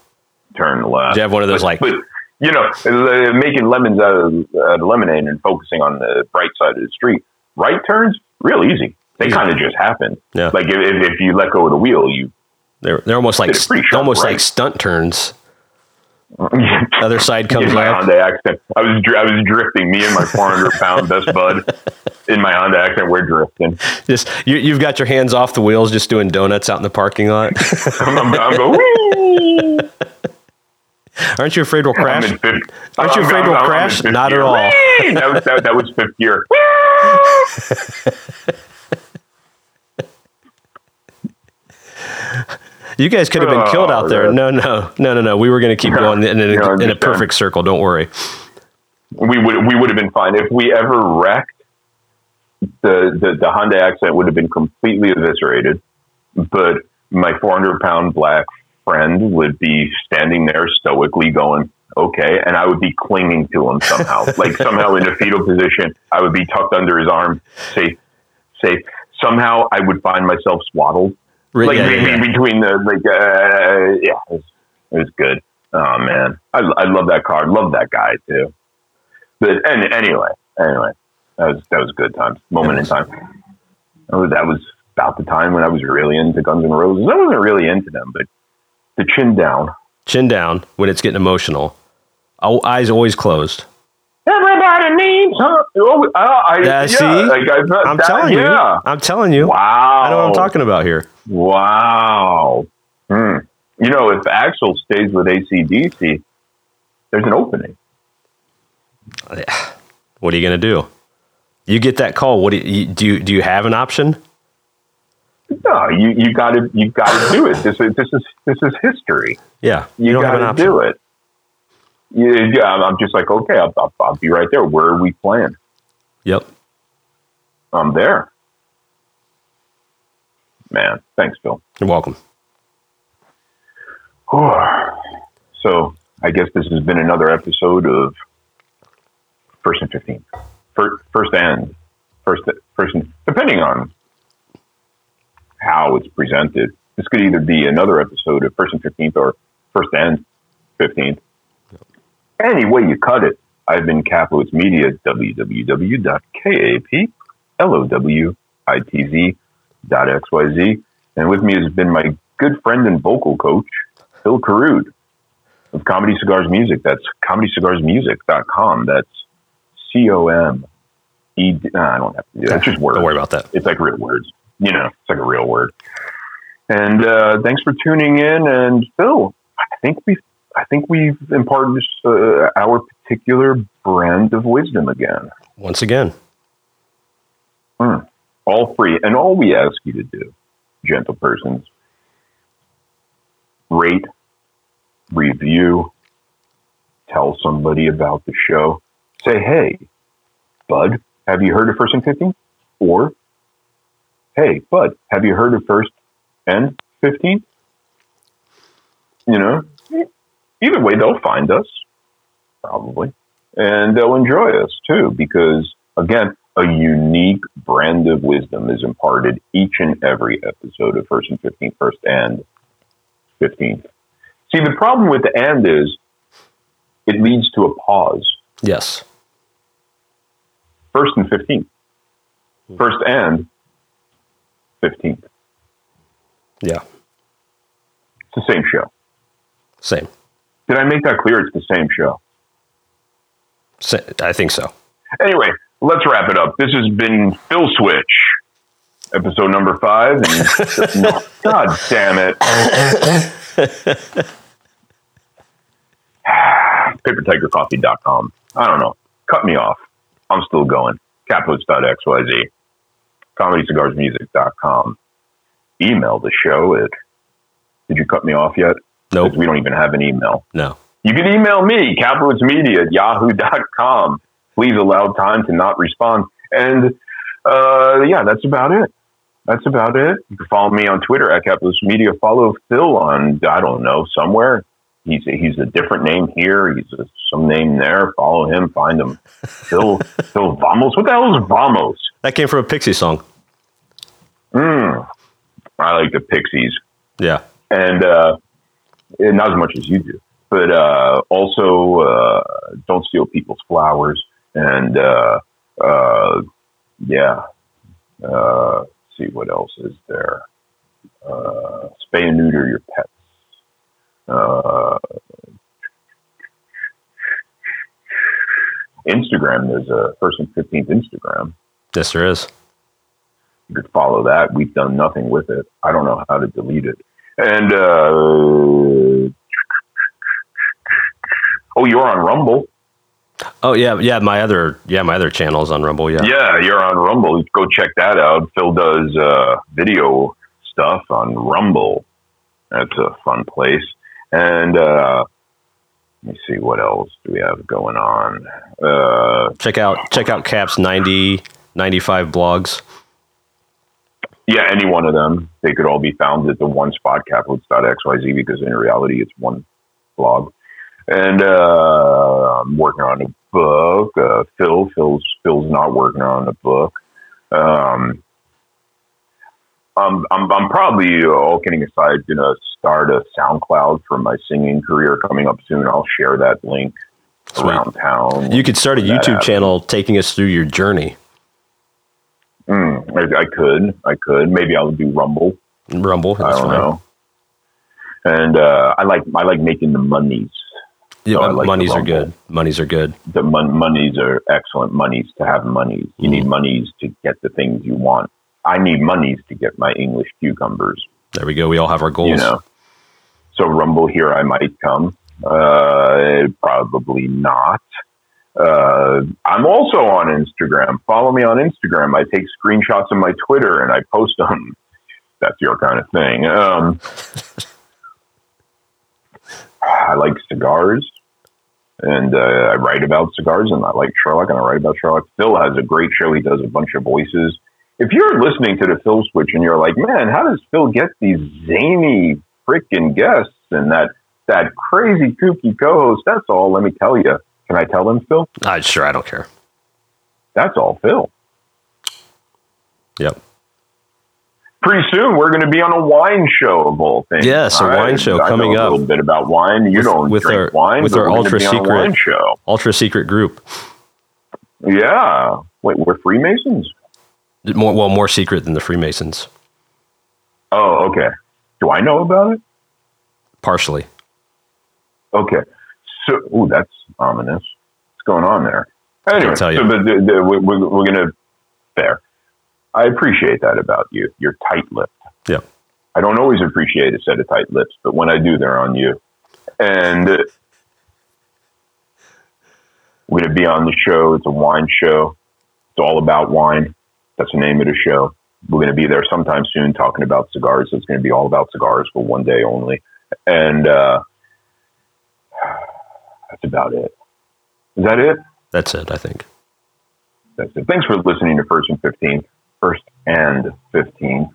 turn left. Did you have one of those like? But you know, uh, making lemons out of, out of lemonade and focusing on the bright side of the street. Right turns, real easy. They Easy. kind of just happen. Yeah. Like if, if you let go of the wheel, you They're they're almost like sharp, almost right? like stunt turns. Other side comes my up. Honda accent. I was I was drifting. Me and my 400 pound best bud in my Honda accent. We're drifting. Just you, you've got your hands off the wheels, just doing donuts out in the parking lot. I'm, I'm, I'm going. Aren't you afraid we'll crash? fifth. Aren't you afraid I'm- we'll crash? Not at all. That was that, that was fifth year. You guys could have been killed Oh, out there. man. No, no, no, no, no. We were going to keep going in, a, in a perfect circle. Don't worry. we would we would have been fine if we ever wrecked. The, the the Honda accent would have been completely eviscerated, but my 400 pound black friend would be standing there stoically going, "Okay," and I would be clinging to him somehow, like somehow in a fetal position. I would be tucked under his arm, safe, safe, somehow I would find myself swaddled, Right, like yeah, be- yeah, between the like, uh, yeah, it was, it was good. Oh man, I, I love that card. Love that guy too. But and anyway, anyway, that was that was a good time, moment in time. That was, that was about the time when I was really into Guns N' Roses. I wasn't really into them, but the chin down. Chin down when it's getting emotional. Oh, eyes always closed. Everybody needs some. Oh, uh, I, Yeah, see? like I, I'm telling yeah. you. I'm telling you. Wow. I know what I'm talking about here. Wow. Hmm. You know, if Axl stays with AC/DC, there's an opening. What are you going to do? You get that call. What do you, do? You, do you have an option? No, you you got to you got to do it. This is this is this is history. Yeah, You, don't got have an to option. do it. Yeah, yeah, I'm I'm just like, okay, I'll, I'll, I'll be right there. Where are we playing? Yep. I'm there. Man, thanks, Phil. You're welcome. so I guess this has been another episode of First and Fifteen. First, first and first, and depending on how it's presented, this could either be another episode of First and Fifteenth or First and Fifteenth. Any way you cut it, I've been Kaplowitz Media, www.kaplowitz.xyz. And with me has been my good friend and vocal coach, Phil Carruth of Comedy Cigars Music. That's comedycigarsmusic.com. That's C O M E I don't have to do that. It's just words. Don't worry about that. It's like real words. You know, it's like a real word. And uh, thanks for tuning in. And Phil, I think we've I think we've imparted uh, our particular brand of wisdom again. Once again, Hmm. All free. And all we ask you to do, gentle persons, rate, review, tell somebody about the show. Say, hey, Bud, have you heard of First and 15? Or, hey, Bud, have you heard of First and 15? You know, either way, they'll find us, probably. And they'll enjoy us too, because again, a unique brand of wisdom is imparted each and every episode of First and 15th, First and 15th. See, the problem with the and is it leads to a pause. yes. First and 15th. Hmm. First and 15th. Yeah. It's the same show. Same. Did I make that clear? It's the same show. I think so. Anyway, let's wrap it up. This has been Phil Switch, episode number five. And no, God damn it. PaperTigerCoffee.com. I don't know. Cut me off. I'm still going. Kaplowitz.xyz. ComedyCigarsMusic.com. Email the show at. Did you cut me off yet? Nope. We don't even have an email. No. You can email me, kaplowitzmedia at yahoo.com. Please allow time to not respond. And uh, yeah, that's about it. That's about it. You can follow me on Twitter at Kaplowitz Media. Follow Phil on, I don't know, somewhere. He's a, he's a different name here. He's a, some name there. Follow him. Find him. Phil, Phil Vamos. What the hell is Vamos? That came from a Pixie song. Mm, I like the Pixies. Yeah. and uh, not as much as you do, but uh, also uh, don't steal people's flowers, and uh, uh, yeah, uh, let's see what else is there. Uh, spay and neuter your pets. Uh, Instagram, there's a first and fifteenth Instagram. Yes, there is. You could follow that. We've done nothing with it. I don't know how to delete it. And uh, oh, you're on Rumble. Oh yeah, yeah. My other yeah, my other channel is on Rumble. Yeah. Yeah, you're on Rumble. Go check that out. Phil does uh, video stuff on Rumble. That's a fun place. And uh, let me see what else do we have going on. Uh, Check out check out Kap's 90, 95 blogs. yeah, any one of them. They could all be found at the one spot, kaplowitz.xyz, because in reality, it's one blog. And uh, I'm working on a book. Uh, Phil, Phil's, Phil's not working on a book. Um, um, I'm, I'm probably all kidding aside gonna start a SoundCloud for my singing career coming up soon. I'll share that link Sweet. around town. You could start a YouTube happens. channel taking us through your journey. Mm, I, I could, I could. Maybe I'll do Rumble. Rumble. I don't know. And uh, I like I like making the monies. Yeah, So like monies are good. Monies are good. The mon- monies are excellent monies to have monies. You need monies to get the things you want. I need monies to get my English cucumbers. There we go. We all have our goals. You know. So Rumble here I might come. Uh, probably not. Uh, I'm also on Instagram. Follow me on Instagram. I take screenshots of my Twitter and I post them. That's your kind of thing. Um, I like cigars, and uh, I write about cigars, and I like Sherlock, and I write about Sherlock. Phil has a great show. He does a bunch of voices. If you're listening to the Phil Switch and you're like, man, how does Phil get these zany freaking guests and that that crazy kooky co-host? That's all. Let me tell you. Can I tell them, Phil? Uh, sure, I don't care. That's all, Phil. Yep. Pretty soon, we're going to be on a wine show of all things. Yes, a wine show I coming know a little bit about wine. You With- don't with drink our- wine, with our ultra be on a secret- wine show. Ultra secret group. Yeah. Wait, we're Freemasons? More well, more secret than the Freemasons. Oh, okay. Do I know about it? Partially. Okay. So, ooh, that's ominous. What's going on there? Anyway, tell you. so the, uh, the, the, we- we- we're going to, fair. I appreciate that about you. You're tight-lipped. Yeah. I don't always appreciate a set of tight lips, but when I do, they're on you. And we're going to be on the show. It's a wine show. It's all about wine. That's the name of the show. We're going to be there sometime soon talking about cigars. It's going to be all about cigars for one day only. And uh, that's about it. Is that it? That's it. I think. That's it. Thanks for listening to First and 15th. First and 15.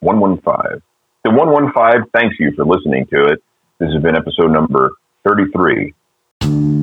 115. The 115 thanks you for listening to it. This has been episode number 33.